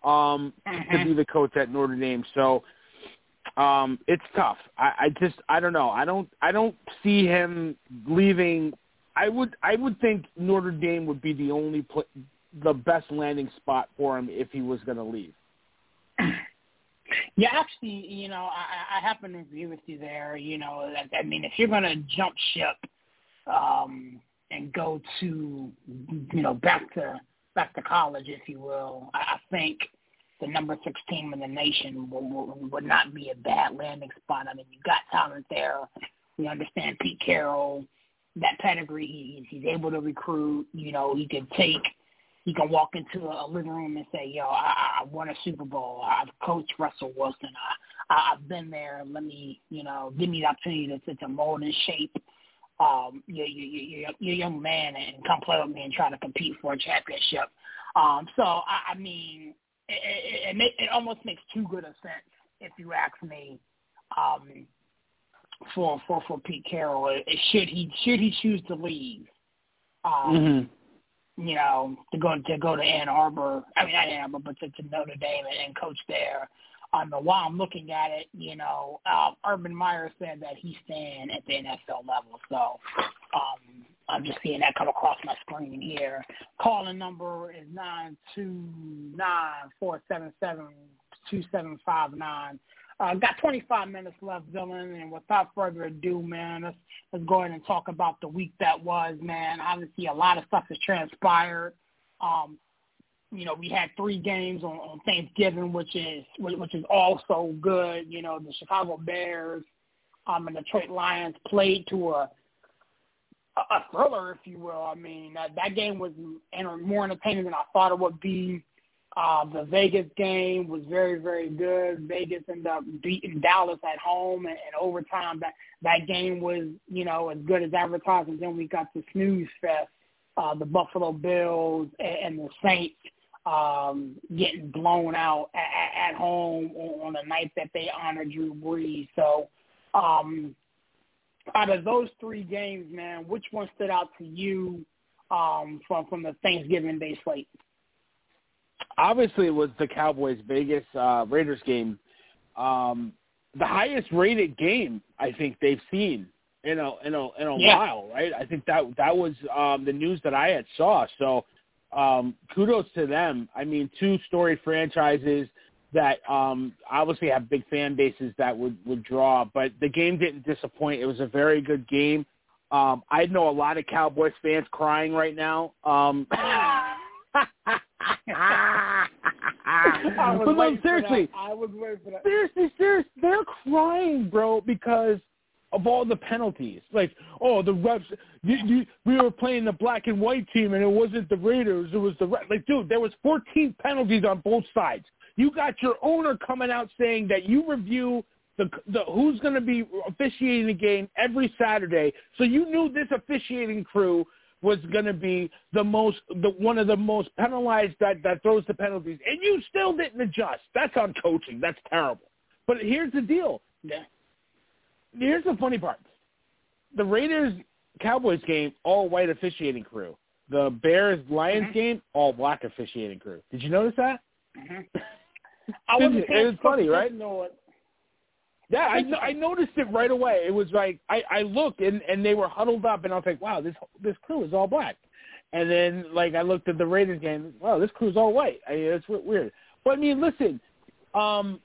[SPEAKER 6] um, mm-hmm. to be the coach at Notre Dame. So um, it's tough. I, I just I don't know. I don't I don't see him leaving. I would I would think Notre Dame would be the only pl- the best landing spot for him if he was going to leave.
[SPEAKER 5] Yeah, actually, you know, I, I happen to agree with you there. You know, I, I mean, if you're going to jump ship um, and go to, you know, back to back to college, if you will, I, I think the number six team in the nation would, would not be a bad landing spot. I mean, you got talent there. We understand Pete Carroll, that pedigree. He, he's able to recruit. You know, he can take. He can walk into a living room and say, "Yo, I, I won a Super Bowl. I've coached Russell Wilson. I, I, I've been there. Let me, you know, give me the opportunity to, to mold and shape um, your, your, your, your young man and come play with me and try to compete for a championship. Um, so, I, I mean, it, it, it, it almost makes too good a sense, if you ask me, um, for for for Pete Carroll. Should he should he choose to leave? Um, mm-hmm. You know, to go to go to Ann Arbor. I mean, not Ann Arbor, but to, to Notre Dame and, coach there. Um, but while I'm looking at it, you know, uh, Urban Meyer said that he's staying at the NFL level. So um, I'm just seeing that come across my screen here. Calling number is nine two nine four seven seven two seven five nine. Uh, got 25 minutes left, Dylan, and without further ado, man, let's, let's go ahead and talk about the week that was, man. Obviously, a lot of stuff has transpired. Um, you know, we had three games on, on Thanksgiving, which is which is also good. You know, the Chicago Bears um, and Detroit Lions played to a a thriller, if you will. I mean, that that game was more entertaining than I thought it would be. Uh, the Vegas game was very, very good. Vegas ended up beating Dallas at home and, and overtime. That that game was, you know, as good as advertised. And then we got the snooze fest, uh, the Buffalo Bills and, and the Saints um, getting blown out at, at home on, the night that they honored Drew Brees. So um, out of those three games, man, which one stood out to you um, from from the Thanksgiving Day slate?
[SPEAKER 6] Obviously, it was the Cowboys Vegas uh, Raiders game, um, the highest rated game I think they've seen in a in a in a
[SPEAKER 5] Yeah.
[SPEAKER 6] while, right? I think that that was um, the news that I had saw. So um, kudos to them. I mean, two storied franchises that um, obviously have big fan bases that would would draw, but the game didn't disappoint. It was a very good game. Um, I know a lot of Cowboys fans crying right now. Um, but no, seriously.
[SPEAKER 5] I was waiting for that.
[SPEAKER 6] seriously, seriously, they're crying, bro, because of all the penalties. Like, oh, the refs. You, you, we were playing the black and white team, and it wasn't the Raiders. It was the Re-. like, dude. There was 14 penalties on both sides. You got your owner coming out saying that you review the the who's going to be officiating the game every Saturday. So you knew this officiating crew was going to be the most the one of the most penalized that that throws the penalties, and you still didn't adjust. That's on coaching. That's terrible. But here's the deal.
[SPEAKER 5] Yeah.
[SPEAKER 6] Here's the funny part. The Raiders Cowboys game, all white officiating crew. The Bears Lions
[SPEAKER 5] Mhm.
[SPEAKER 6] game, all black officiating crew. Did you notice that?
[SPEAKER 5] Mhm. I wasn't
[SPEAKER 6] It was funny, right?
[SPEAKER 5] attention to it.
[SPEAKER 6] Yeah, I, I noticed it right away. It was like I, I looked and and they were huddled up, and I was like, wow, this this crew is all black. And then like I looked at the Raiders game, wow, this crew's all white. I mean, it's weird. But I mean, listen, um,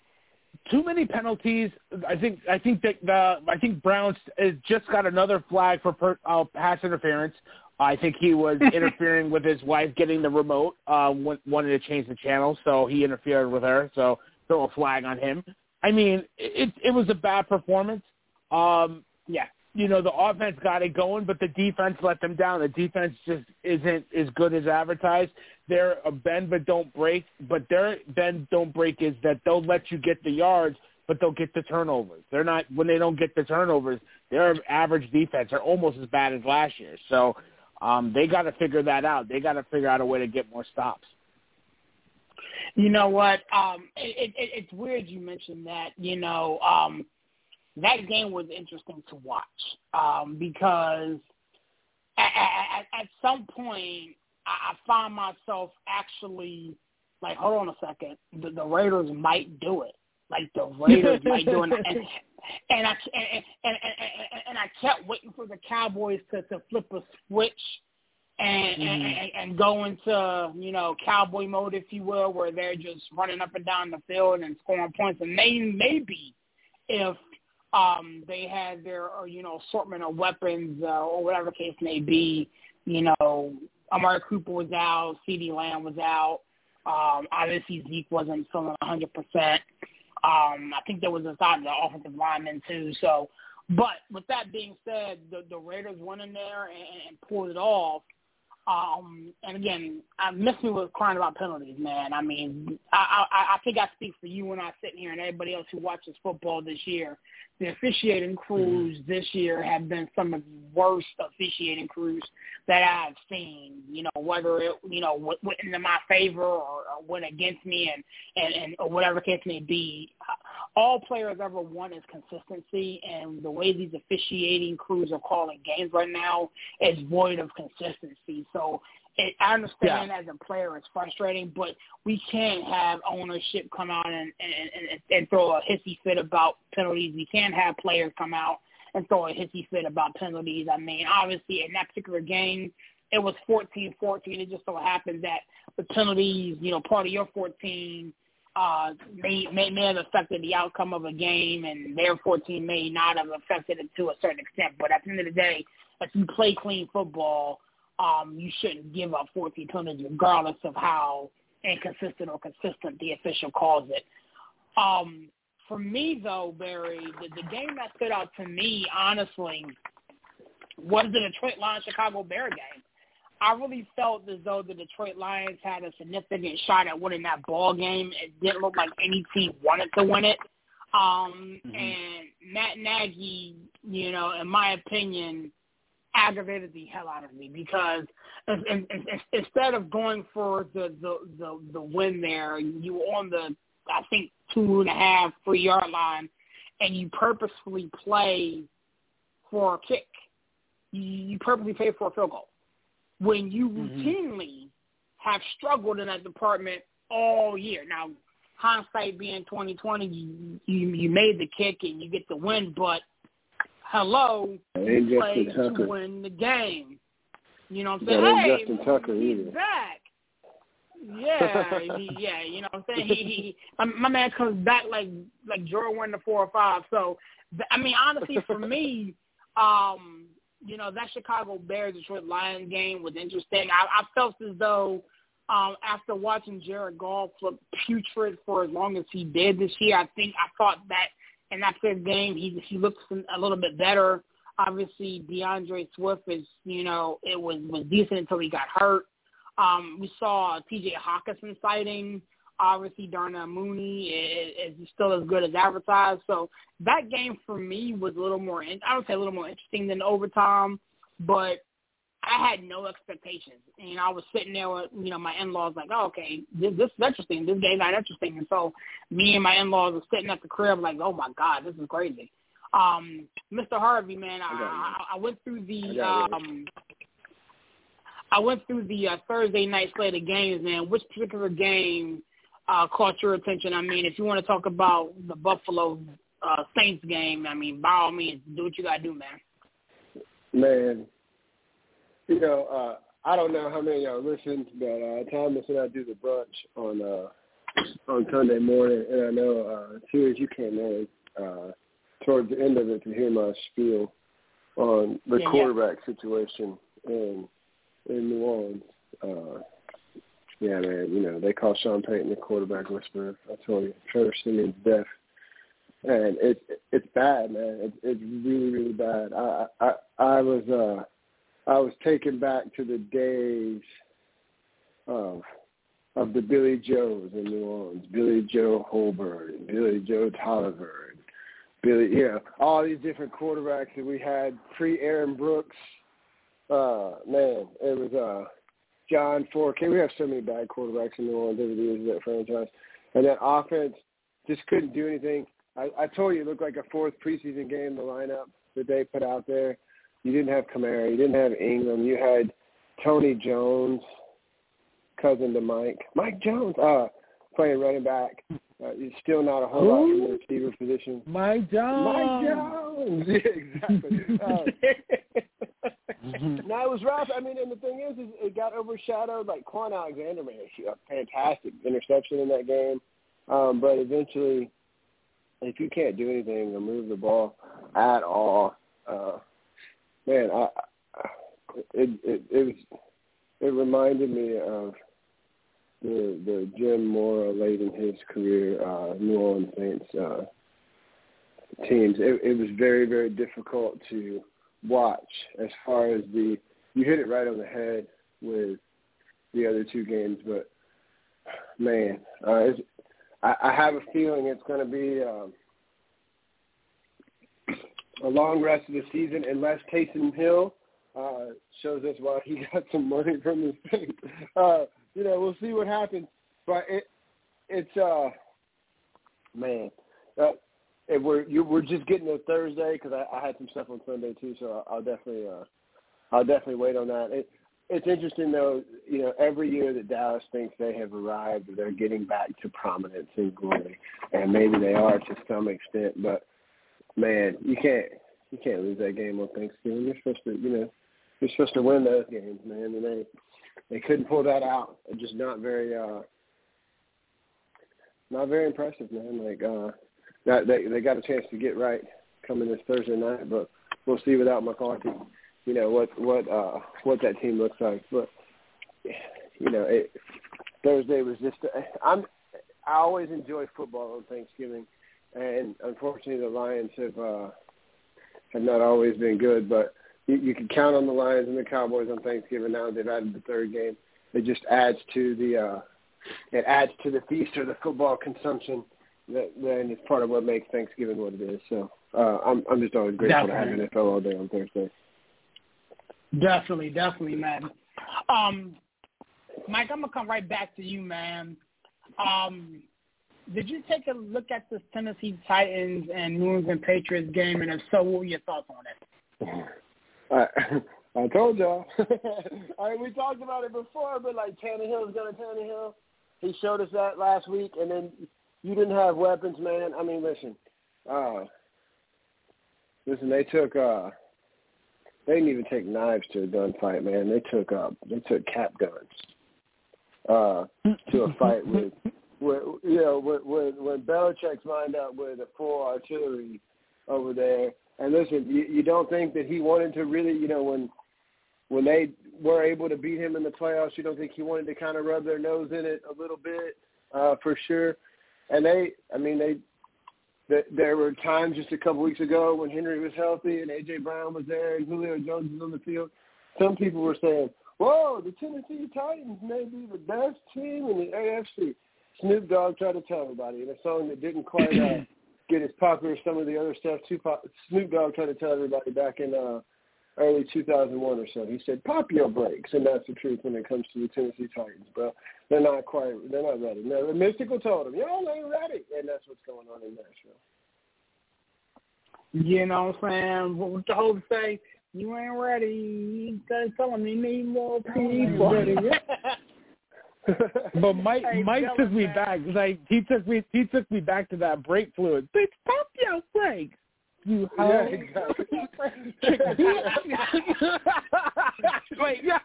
[SPEAKER 6] too many penalties. I think I think that the I think Browns has just got another flag for per, uh, pass interference. I think he was interfering with his wife getting the remote, uh, wa- wanted to change the channel, so he interfered with her. So throw a flag on him. I mean, it it was a bad performance. Um,
[SPEAKER 5] Yeah.
[SPEAKER 6] you know, the offense got it going, but the defense let them down. The defense just isn't as good as advertised. They're a bend but don't break, but their bend don't break is that they'll let you get the yards, but they'll get the turnovers. They're not when they don't get the turnovers, they're average defense. They're almost as bad as last year. So um, they got to figure that out. They got to figure out a way to get more stops.
[SPEAKER 5] You know what? Um, it, it, it's weird you mentioned that. You know, um, that game was interesting to watch um, because at, at, at some point I, I find myself actually like, hold on a second, the, the Raiders might do it. Like the Raiders might do it, and, and I and, and, and, and I kept waiting for the Cowboys to, to flip a switch and, and, and and go into you know cowboy mode, if you will, where they're just running up and down the field and scoring points. And maybe maybe if um they had their uh, you know assortment of weapons uh, or whatever case may be, you know, Amari Cooper was out, CeeDee Lamb was out. Um, obviously Zeke wasn't feeling 100 percent. Um, I think there was a side of the offensive lineman too. So, but with that being said, the, the Raiders went in there and, and pulled it off. Um, and again, I miss me with crying about penalties, man. I mean, I, I, I think I speak for you when I sit here and everybody else who watches football this year. The officiating crews this year have been some of the worst officiating crews that I've seen. You know, whether it you know went went into my favor or, or went against me, and and and or whatever case may be. All players ever want is consistency, and the way these officiating crews are calling games right now is void of consistency. So it, I understand as a player it's frustrating, but we can't have ownership come out and, and, and, and throw a hissy fit about penalties. We can't have players come out and throw a hissy fit about penalties. I mean, obviously in that particular game, it was 14-14. It just so happened that the penalties, you know, part of your 14 uh, may, may may have affected the outcome of a game, and their 14 may not have affected it to a certain extent. But at the end of the day, if you play clean football, um, you shouldn't give up 14 penalties, regardless of how inconsistent or consistent the official calls it. Um, for me, though, Barry, the, the game that stood out to me, honestly, was the Detroit Lions Chicago Bear game. I really felt as though the Detroit Lions had a significant shot at winning that ball game. It didn't look like any team wanted to win it. Um,
[SPEAKER 6] Mhm.
[SPEAKER 5] And Matt Nagy, you know, in my opinion, aggravated the hell out of me because in- in- in- instead of going for the, the, the, the win there, you were on the, I think, two and a half, three yard line, and you purposefully play for a kick. You, you purposely pay for a field goal. When you
[SPEAKER 6] Mhm.
[SPEAKER 5] routinely have struggled in that department all year. Now, hindsight being twenty twenty, you, you you made the kick and you get the win, but hello, you played to
[SPEAKER 7] Tucker.
[SPEAKER 5] win the game. You know what I'm saying? hey,
[SPEAKER 7] Justin Tucker
[SPEAKER 5] he's
[SPEAKER 7] either.
[SPEAKER 5] back. Yeah, he, yeah, you know what I'm saying. He, he, he my, my man comes back like like Jordan won the four or five. So I mean, honestly, for me, um, you know that Chicago Bears Detroit Lions game was interesting. I, I felt as though um, after watching Jared Goff look putrid for as long as he did this year, I think I thought that in that fifth game he he looked a little bit better. Obviously, D'Andre Swift is you know it was was decent until he got hurt. Um, we saw T.J. Hockenson sighting. Obviously, Darnell Mooney is, is still as good as advertised. So that game for me was a little more, I would say a little more interesting than overtime, but I had no expectations. And I was sitting there with, you know, my in-laws like, oh, okay, this, this is interesting. This game's not interesting. And so me and my in-laws were sitting at the crib like, oh, my God, this is crazy. Um, Mr. Harvey, man, I, I, I went through the
[SPEAKER 7] you.
[SPEAKER 5] um, I went through the uh, Thursday night slate of games, man. Which particular game uh, caught your attention? I mean, if you want to talk about the Buffalo uh, Saints game, I mean, by all means, do what you got to do, man.
[SPEAKER 7] Man, you know, uh, I don't know how many of y'all listened, but uh, Thomas and I do the brunch on uh, on Sunday morning, and I know uh, too as you came in uh, towards the end of it to hear my spiel on the
[SPEAKER 5] Yeah, yeah.
[SPEAKER 7] quarterback situation in in New Orleans. Uh, yeah, man, you know they call Sean Payton the quarterback whisperer. I told you, Trevor Siemian's deaf, and it's it's bad, man. It's it's really really bad. I I I was uh I was taken back to the days of of the Billy Joes in New Orleans, Billy Joe Hobert and Billy Joe Tolliver and Billy, you know, all these different quarterbacks that we had pre Aaron Brooks. Uh, man, it was uh John Fourcade. We have so many bad quarterbacks in New Orleans over the years of that franchise, and that offense just couldn't do anything. I, I told you it looked like a fourth preseason game. The lineup that they put out there. You didn't have Kamara. You didn't have Ingram. You had Tony Jones, cousin to Mike. Mike Jones, uh, playing running back. Uh, he's still not a whole lot from the receiver position.
[SPEAKER 6] Mike Jones.
[SPEAKER 7] Mike Jones. Yeah, exactly. Uh, no, it was rough. I mean, and the thing is, is it got overshadowed. Like Kwon Alexander made a fantastic interception in that game, um, but eventually, if you can't do anything or move the ball at all, uh, man, I it, it it was it reminded me of the the Jim Mora late in his career uh, New Orleans Saints uh, teams. It, it was very very difficult to watch as far as the you hit it right on the head with the other two games, but man, uh, it's, I, I have a feeling it's going to be um, a long rest of the season unless Taysom Hill uh, shows us why he got some money from the state. Uh, you know, we'll see what happens, but it it's uh man. Uh, if we're you, we're just getting to Thursday because I, I had some stuff on Sunday too, so I'll, I'll definitely uh, I'll definitely wait on that. It, it's interesting though, you know, every year that Dallas thinks they have arrived, they're getting back to prominence and glory, and maybe they are to some extent. But man, you can't you can't lose that game on Thanksgiving. You're supposed to, you know, you're supposed to win those games, man, and they they couldn't pull that out. Just not very uh, not very impressive, man. Like uh, that they they got a chance to get right coming this Thursday night, but we'll see without McCarthy. You know what what uh what that team looks like, but you know it, Thursday was just I'm I always enjoy football on Thanksgiving, and unfortunately the Lions have uh have not always been good, but you, you can count on the Lions and the Cowboys on Thanksgiving now they've added the third game. It just adds to the uh it adds to the feast or the football consumption that then it's part of what makes Thanksgiving what it is. So uh, I'm I'm just always grateful
[SPEAKER 5] Definitely.
[SPEAKER 7] to have NFL all day on Thursday.
[SPEAKER 5] Definitely, definitely, man. Um, Mike, I'm gonna come right back to you, man. Um, did you take a look at this Tennessee Titans and New England Patriots game, and if so, what were your thoughts on it?
[SPEAKER 7] I, I told y'all. I mean, we talked about it before, but like Tannehill's gonna Tannehill. He showed us that last week, and then you didn't have weapons, man. I mean, listen, uh, listen. They took. uh They didn't even take knives to a gunfight, man. They took. uh They took cap guns. Uh, to a fight with, with you know, when when, when Belichick's lined up with a full artillery over there. And listen, you, you don't think that he wanted to really, you know, when when they were able to beat him in the playoffs, you don't think he wanted to kind of rub their nose in it a little bit, uh, for sure. And they, I mean, they, they, there were times just a couple weeks ago when Henry was healthy and AJ Brown was there and Julio Jones was on the field. Some people were saying, "Whoa, the Tennessee Titans may be the best team in the AFC." Snoop Dogg tried to tell everybody in a song that didn't quite uh, get as popular as some of the other stuff. Tupac, Snoop Dogg tried to tell everybody back in uh, early 2001 or so. He said, "Pop your brakes," and that's the truth when it comes to the Tennessee Titans, bro. They're not quite. They're not ready. No, the Mystikal told them, "Y'all ain't ready," and that's what's going on in Nashville.
[SPEAKER 5] You know what I'm saying? What the whole say? You ain't ready. They're telling me need more people.
[SPEAKER 6] But Mike,
[SPEAKER 5] Hey,
[SPEAKER 6] Mike took me
[SPEAKER 5] man.
[SPEAKER 6] back. Like he took me, he took me back to that brake fluid. Bitch, pump your brakes. You
[SPEAKER 7] Yeah, exactly.
[SPEAKER 6] like, yeah.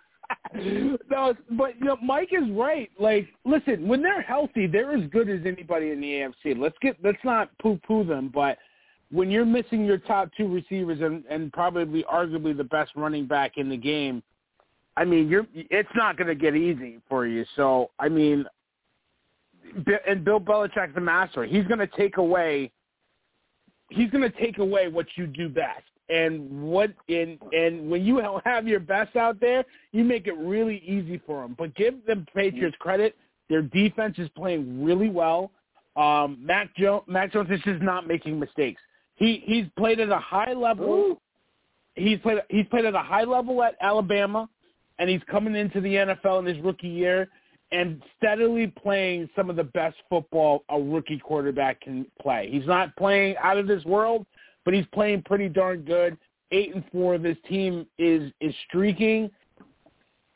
[SPEAKER 6] No, but you know, Mike is right. Like, listen, when they're healthy, they're as good as anybody in the AFC. Let's get, let's not poo-poo them, but when you're missing your top two receivers and, and probably arguably the best running back in the game, I mean, you're it's not going to get easy for you. So, I mean, and Bill Belichick's the master. He's going to take away he's going to take away what you do best. And what in and when you have your best out there, you make it really easy for them. But give the Patriots credit; their defense is playing really well. Um, Mac Jones, Mac Jones is just not making mistakes. He he's played at a high level. He's played he's played at a high level at Alabama, and he's coming into the NFL in his rookie year and steadily playing some of the best football a rookie quarterback can play. He's not playing out of this world, but he's playing pretty darn good. Eight and four of his team is is streaking.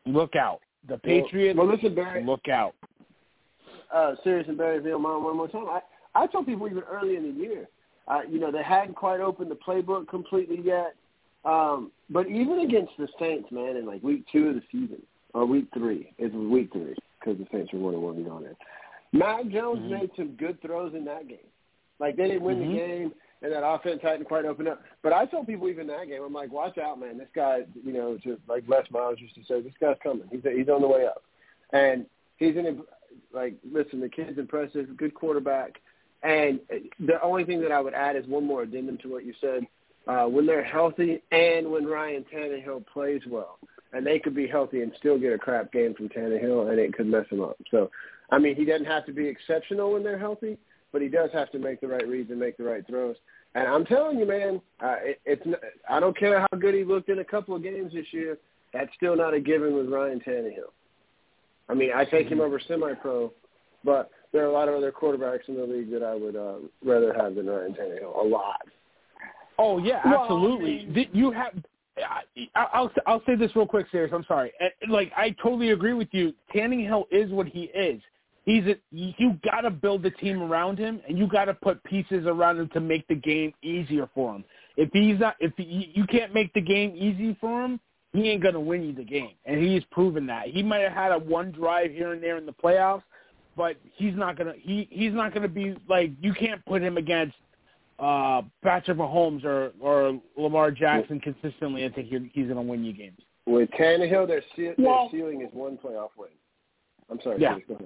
[SPEAKER 6] Look out. The Patriots
[SPEAKER 7] Well, listen, Barry.
[SPEAKER 6] look out.
[SPEAKER 7] uh, serious and Barry, if you one more time. I, I told people even early in the year, uh, you know, they hadn't quite opened the playbook completely yet. Um, but even against the Saints, man, in like week two of the season, or week three, it was week three because the Saints were one and one going in. Mac Jones
[SPEAKER 6] Mhm.
[SPEAKER 7] made some good throws in that game. Like they didn't win
[SPEAKER 6] Mhm.
[SPEAKER 7] the game, and that offense hadn't quite opened up. But I told people even that game, I'm like, watch out, man. This guy, you know, to like Les Miles used to say, this guy's coming. He's he's on the way up, and he's an like listen, the kid's impressive, good quarterback. And the only thing that I would add is one more addendum to what you said. Uh, when they're healthy and when Ryan Tannehill plays well, and they could be healthy and still get a crap game from Tannehill, and it could mess them up. So, I mean, he doesn't have to be exceptional when they're healthy, but he does have to make the right reads and make the right throws. And I'm telling you, man, uh, it, it's I don't care how good he looked in a couple of games this year. That's still not a given with Ryan Tannehill. I mean, I take him over semi-pro, but there are a lot of other quarterbacks in the league that I would uh, rather have than Ryan Tannehill. A lot.
[SPEAKER 6] Oh yeah,
[SPEAKER 5] Well, I
[SPEAKER 6] absolutely.
[SPEAKER 5] mean-
[SPEAKER 6] you have. I, I'll I'll say this real quick, serious. I'm sorry. Like I totally agree with you. Tannehill is what he is. He's a, you got to build the team around him, and you got to put pieces around him to make the game easier for him. If he's not, if he, you can't make the game easy for him, he ain't gonna win you the game, and he's proven that. He might have had a one drive here and there in the playoffs, but he's not gonna he he's not gonna be like you can't put him against uh Patrick Mahomes or or Lamar Jackson consistently I think he- he's going to win you games.
[SPEAKER 7] With Tannehill, their, ce-
[SPEAKER 5] Well-
[SPEAKER 7] their ceiling is one playoff win. I'm sorry.
[SPEAKER 6] Yeah.
[SPEAKER 7] Chris.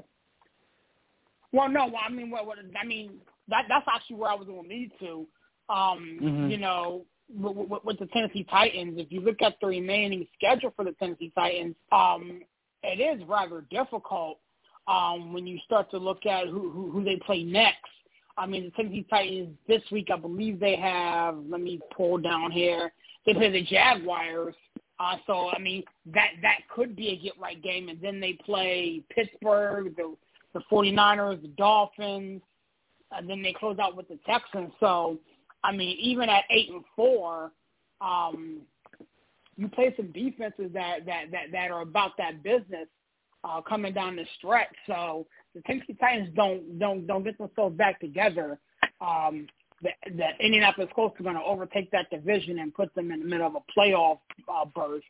[SPEAKER 5] Well, no, well, I mean, what, what, I mean, that that's actually where I was going to lead to. Um,
[SPEAKER 6] Mhm.
[SPEAKER 5] You know, with, with, with the Tennessee Titans, if you look at the remaining schedule for the Tennessee Titans, um, it is rather difficult um, when you start to look at who, who who they play next. I mean, the Tennessee Titans this week, I believe they have. Let me pull down here. They play the Jaguars. Uh, so I mean, that that could be a get right game, and then they play Pittsburgh, the the 49ers, the Dolphins, and then they close out with the Texans. So, I mean, even at eight and four, um, you play some defenses that that that that are about that business uh, coming down the stretch. So the Tennessee Titans don't don't don't get themselves back together. Um, the, the Indianapolis Colts are going to overtake that division and put them in the middle of a playoff uh, berth.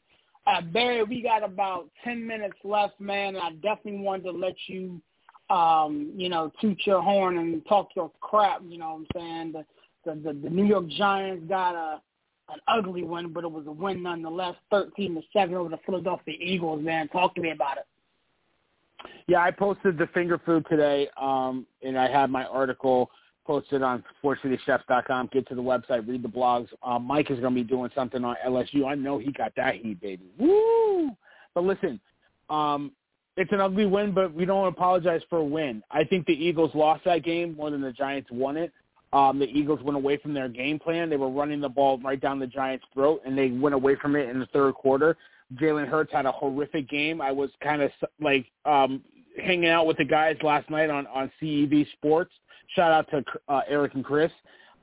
[SPEAKER 5] Uh, Barry, we got about ten minutes left, man. I definitely wanted to let you, um, you know, toot your horn and talk your crap. You know what I'm saying? The the, the, the New York Giants got a an ugly win, but it was a win nonetheless, thirteen to seven over the Philadelphia Eagles. Man, talk to me about it.
[SPEAKER 6] Yeah, I posted the finger food today, um, and I have my article posted on sportscitychefs.com. Get to the website, read the blogs. Um, Mike is going to be doing something on LSU. I know he got that heat, baby. Woo! But listen, um, it's an ugly win, but we don't apologize for a win. I think the Eagles lost that game more than the Giants won it. Um, the Eagles went away from their game plan. They were running the ball right down the Giants' throat, and they went away from it in the third quarter. Jalen Hurts had a horrific game. I was kind of like um, hanging out with the guys last night on on CEV Sports. Shout out to uh, Eric and Chris.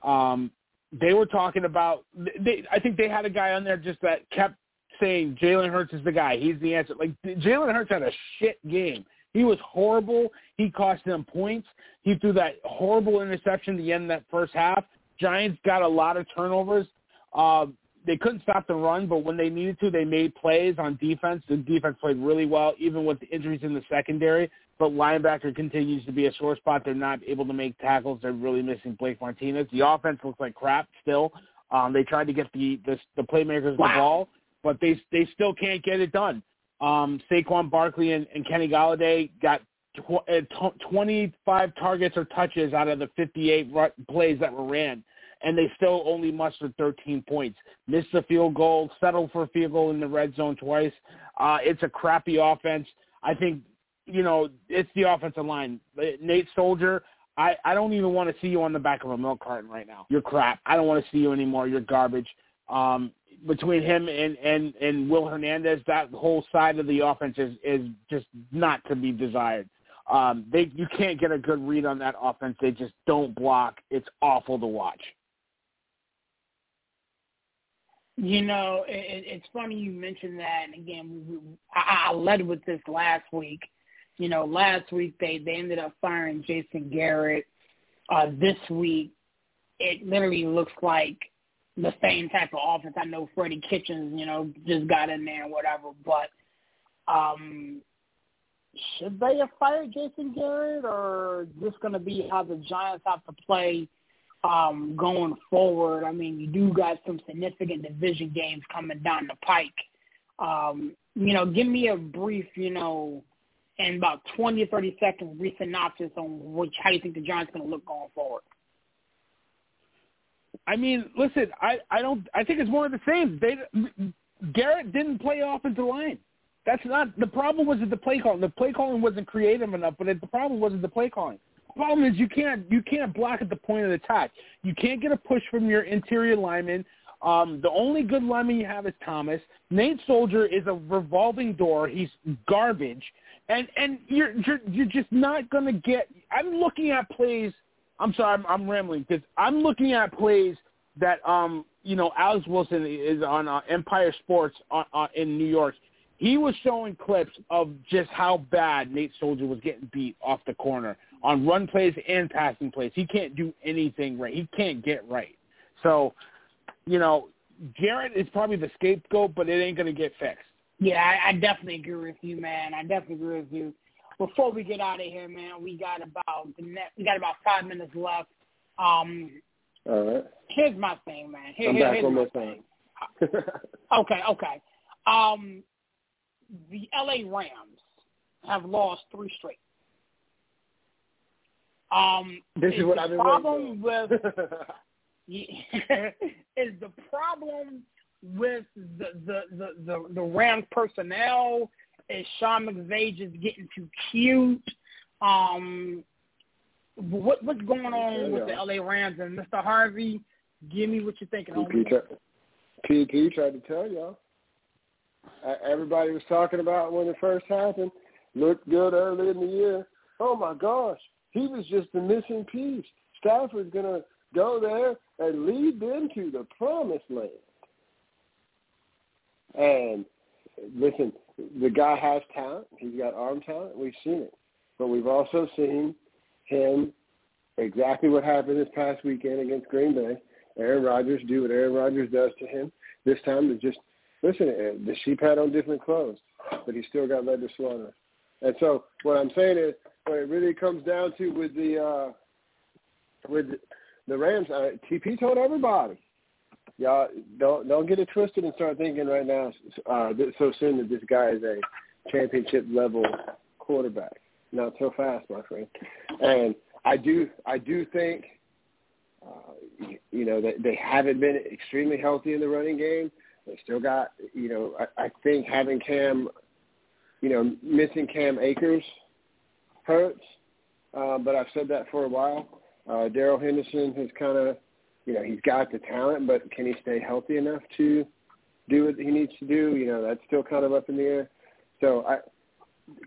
[SPEAKER 6] Um, they were talking about. They, I think they had a guy on there just that kept saying Jalen Hurts is the guy. He's the answer. Like Jalen Hurts had a shit game. He was horrible. He cost them points. He threw that horrible interception at the end of that first half. Giants got a lot of turnovers. Uh, they couldn't stop the run, but when they needed to, they made plays on defense. The defense played really well, even with the injuries in the secondary. But linebacker continues to be a sore spot. They're not able to make tackles. They're really missing Blake Martinez. The offense looks like crap still. Um, they tried to get the the, the playmakers wow. the ball, but they they still can't get it done. Um, Saquon Barkley and, and Kenny Golladay got tw- uh, 25 targets or touches out of the 58 plays that were ran and they still only mustered 13 points. Missed a field goal, settled for a field goal in the red zone twice. Uh, it's a crappy offense. I think, you know, it's the offensive line. Nate Solder, I, I don't even want to see you on the back of a milk carton right now. You're crap. I don't want to see you anymore. You're garbage. Um, between him and, and, and Will Hernandez, that whole side of the offense is, is just not to be desired. Um, they you can't get a good read on that offense. They just don't block. It's awful to watch.
[SPEAKER 5] You know, it, it's funny you mentioned that. And again, we, I, I led with this last week. You know, last week they they ended up firing Jason Garrett. Uh, this week, it literally looks like the same type of offense. I know Freddie Kitchens, you know, just got in there and whatever, but um, should they have fired Jason Garrett, or just going to be how the Giants have to play? Um, going forward. I mean, you do got some significant division games coming down the pike. Um, you know, give me a brief, you know, in about 20 or 30 seconds, brief synopsis on which how you think the Giants going to look going forward.
[SPEAKER 6] I mean, listen, I I don't I think it's more of the same. They Garrett didn't play offensive line. That's not the problem. Was it the play calling? The play calling wasn't creative enough, but it, the problem wasn't the play calling problem is you can't you can't block at the point of attack. You can't get a push from your interior lineman. Um, the only good lineman you have is Thomas. Nate Solder is a revolving door. He's garbage, and and you're you're, you're just not to get. I'm looking at plays. I'm sorry, I'm, I'm rambling because I'm looking at plays that um you know Alex Wilson is on uh, Empire Sports on, uh, in New York. He was showing clips of just how bad Nate Solder was getting beat off the corner on run plays and passing plays. He can't do anything right. He can't get right. So, you know, Garrett is probably the scapegoat, but it ain't going to get fixed.
[SPEAKER 5] Yeah, I, I definitely agree with you, man. I definitely agree with you. Before we get out of here, man, we got about the net, we got about five minutes left. Um,
[SPEAKER 7] All right.
[SPEAKER 5] Here's my thing, man. Here,
[SPEAKER 7] I'm
[SPEAKER 5] here,
[SPEAKER 7] back
[SPEAKER 5] here's
[SPEAKER 7] one
[SPEAKER 5] my
[SPEAKER 7] more
[SPEAKER 5] thing. okay, okay. Um, the LA Rams have lost three straight. Um,
[SPEAKER 7] this is what I've been
[SPEAKER 5] problem with is the problem with the the the the, the Rams personnel is Sean McVay just getting too cute. Um, what what's going on with the LA Rams and Mr. Harvey? Give me what you're thinking.
[SPEAKER 7] PP tried to tell y'all. Everybody was talking about when it first happened. Looked good early in the year. Oh my gosh, he was just the missing piece. Stafford's going to go there and lead them to the promised land. And listen, the guy has talent. He's got arm talent. We've seen it, but we've also seen him exactly what happened this past weekend against Green Bay. Aaron Rodgers do what Aaron Rodgers does to him. This time to just listen. Uh, the sheep had on different clothes, but he still got led to slaughter. And so what I'm saying is, what it really comes down to with the uh, with the Rams, uh, TP told everybody, y'all don't don't get it twisted and start thinking right now uh, so soon that this guy is a championship level quarterback. Not so fast, my friend. And I do I do think uh, you know that they haven't been extremely healthy in the running game. They still got you know I, I think having Cam you know missing Cam Akers hurts. Uh, but I've said that for a while. Uh, Darrell Henderson has kind of, you know, he's got the talent, but can he stay healthy enough to do what he needs to do? You know, that's still kind of up in the air. So I,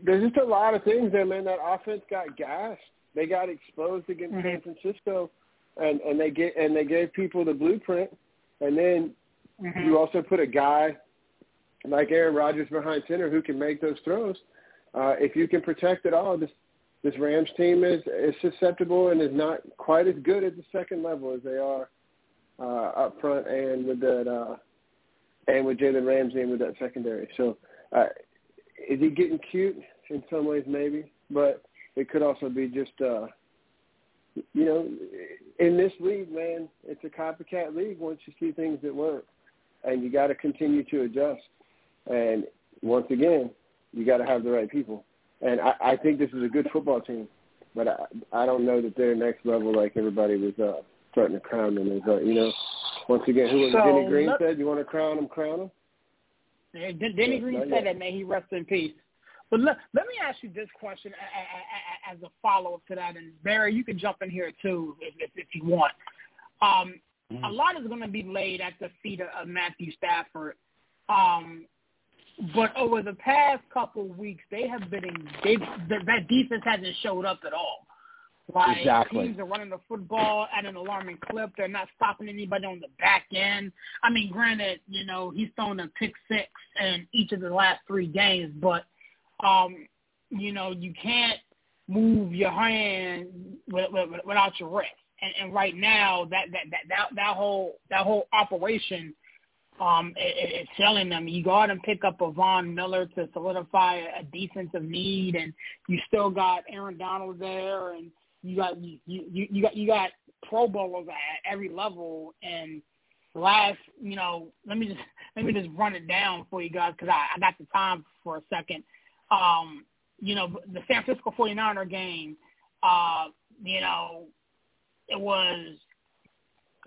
[SPEAKER 7] there's just a lot of things there, man. That offense got gassed. They got exposed against mm-hmm. San Francisco, and and they get and they gave people the blueprint. And then mm-hmm. you also put a guy like Aaron Rodgers behind center who can make those throws. Uh, if you can protect it all, this this Rams team is is susceptible and is not quite as good at the second level as they are uh, up front and with that uh, and with Jalen Ramsey and with that secondary. So uh, is he getting cute in some ways? Maybe, but it could also be just uh, you know in this league, man, it's a copycat league. Once you see things that work, and you got to continue to adjust. And once again, you got to have the right people and I, I think this is a good football team, but I, I don't know that they're next level like everybody was uh, starting to crown them as. Uh, you know, once again, who was so, Denny Green let, said? You want to crown them, crown them.
[SPEAKER 5] Yeah, Denny Green said yet. that. May he rest in peace. But let, let me ask you this question as a follow up to that, and Barry, you can jump in here too if, if, if you want. Um, mm-hmm. A lot is going to be laid at the feet of, of Matthew Stafford. Um, but over the past couple of weeks, they have been in, they that, that defense hasn't showed up at all. Like
[SPEAKER 6] exactly.
[SPEAKER 5] teams are running the football at an alarming clip. They're not stopping anybody on the back end. I mean, granted, you know he's thrown a pick six in each of the last three games, but um, you know you can't move your hand without your wrist. And, and right now, that that that that that whole that whole operation um, it, it's telling them you got to pick up a Von Miller to solidify a defensive need, and you still got Aaron Donald there, and you got you you, you got you got Pro Bowlers at every level. And last, you know, let me just let me just run it down for you guys because I, I got the time for a second. Um, you know, the San Francisco 49er game, uh, you know, it was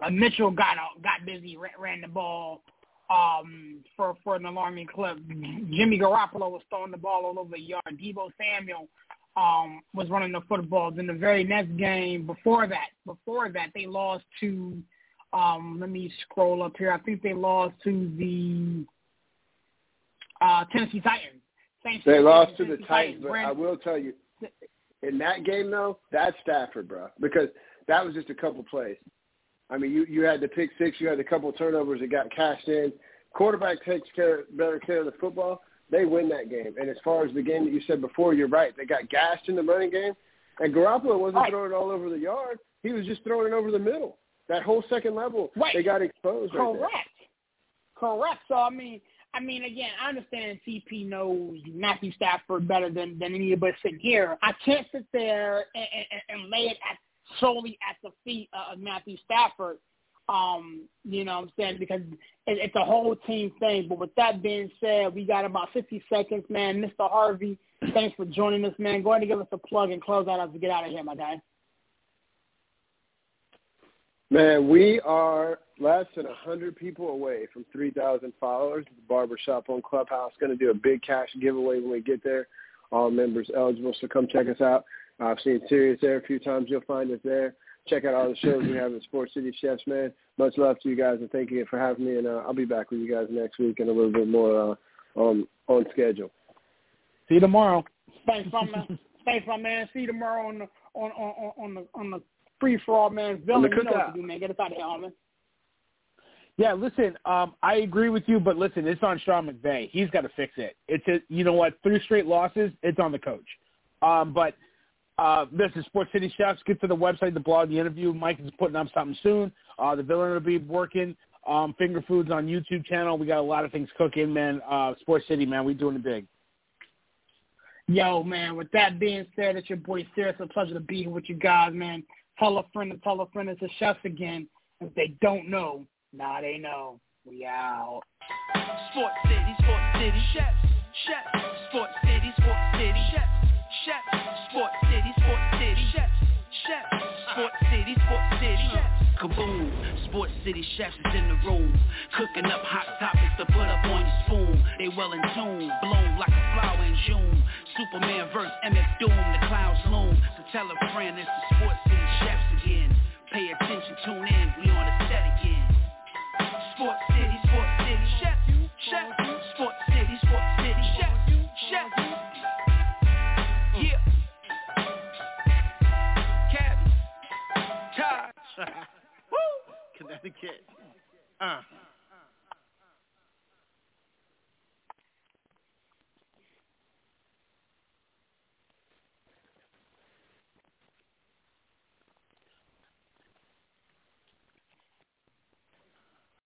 [SPEAKER 5] uh, Mitchell got out, got busy, ran, ran the ball um, for for an alarming clip. Jimmy Garoppolo was throwing the ball all over the yard. Deebo Samuel um, was running the football. Then the very next game before that, before that, they lost to. Um, let me scroll up here. I think they lost to the uh, Tennessee Titans.
[SPEAKER 7] Saints they lost to the Titans, Titans but I will tell you, in that game though, that's Stafford, bro, because that was just a couple plays. I mean, you you had the pick six, you had a couple of turnovers that got cashed in. Quarterback takes care better care of the football. They win that game. And as far as the game that you said before, you're right. They got gashed in the running game, and Garoppolo wasn't right. throwing it all over the yard. He was just throwing it over the middle. That whole second level,
[SPEAKER 5] right.
[SPEAKER 7] they got exposed.
[SPEAKER 5] Correct.
[SPEAKER 7] Right
[SPEAKER 5] Correct. So I mean, I mean, again, I understand CP knows Matthew Stafford better than than any of us sitting here. I can't sit there and, and, and lay it at solely at the feet of Matthew Stafford. Um, you know what I'm saying? Because it, it's a whole team thing. But with that being said, we got about 50 seconds, man. Mr. Harvey, thanks for joining us, man. Go ahead and give us a plug and close out as we get out of here, my guy.
[SPEAKER 7] Man, we are less than 100 people away from 3,000 followers the Barbershop on Clubhouse. Going to do a big cash giveaway when we get there. All members eligible, so come check us out. I've seen Serious there a few times. You'll find us there. Check out all the shows we have at Sports City Chefs, man. Much love to you guys, and thank you for having me. And uh, I'll be back with you guys next week and a little bit more uh, on on schedule.
[SPEAKER 6] See you tomorrow.
[SPEAKER 5] Thanks, my man. Thanks, my man. See you tomorrow on the on on on the on the free for all, man. Villain, you know what to do, man. Get us out of here, man.
[SPEAKER 6] Yeah, listen, um, I agree with you, but listen, it's on Sean McVay. He's got to fix it. It's a, you know what, three straight losses, it's on the coach. Um, but uh, this is Sports City Chefs. Get to the website, the blog, the interview. Mike is putting up something soon. Uh, the villain will be working. Um, Finger Foods on YouTube channel. We got a lot of things cooking, man. Uh, Sports City, man, we doing it big.
[SPEAKER 5] Yo, man, with that being said, it's your boy Serious. a pleasure to be here with you guys, man. Tell a friend to tell a friend it's the chefs again. If they don't know, now they know. We out.
[SPEAKER 3] Sports City, Sports City, chefs, chefs. Sports City, Sports City, chefs, chefs. Sports City, Sports City, chefs, chefs. Sports City, Sports City, chefs. Kaboom, Sports City chefs is in the room, cooking up hot topics to put up on your spoon. They well in tune, bloom like a flower in June. Superman verse MF Doom, the clouds loom. So tell a friend it's the Sports City chefs again. Pay attention, tune in, we on the set. Sports City, Sports City, chefs, chefs. Sports City, Sports City, chefs, chefs. Yeah. Cap, Taj.
[SPEAKER 4] Connecticut. Uh.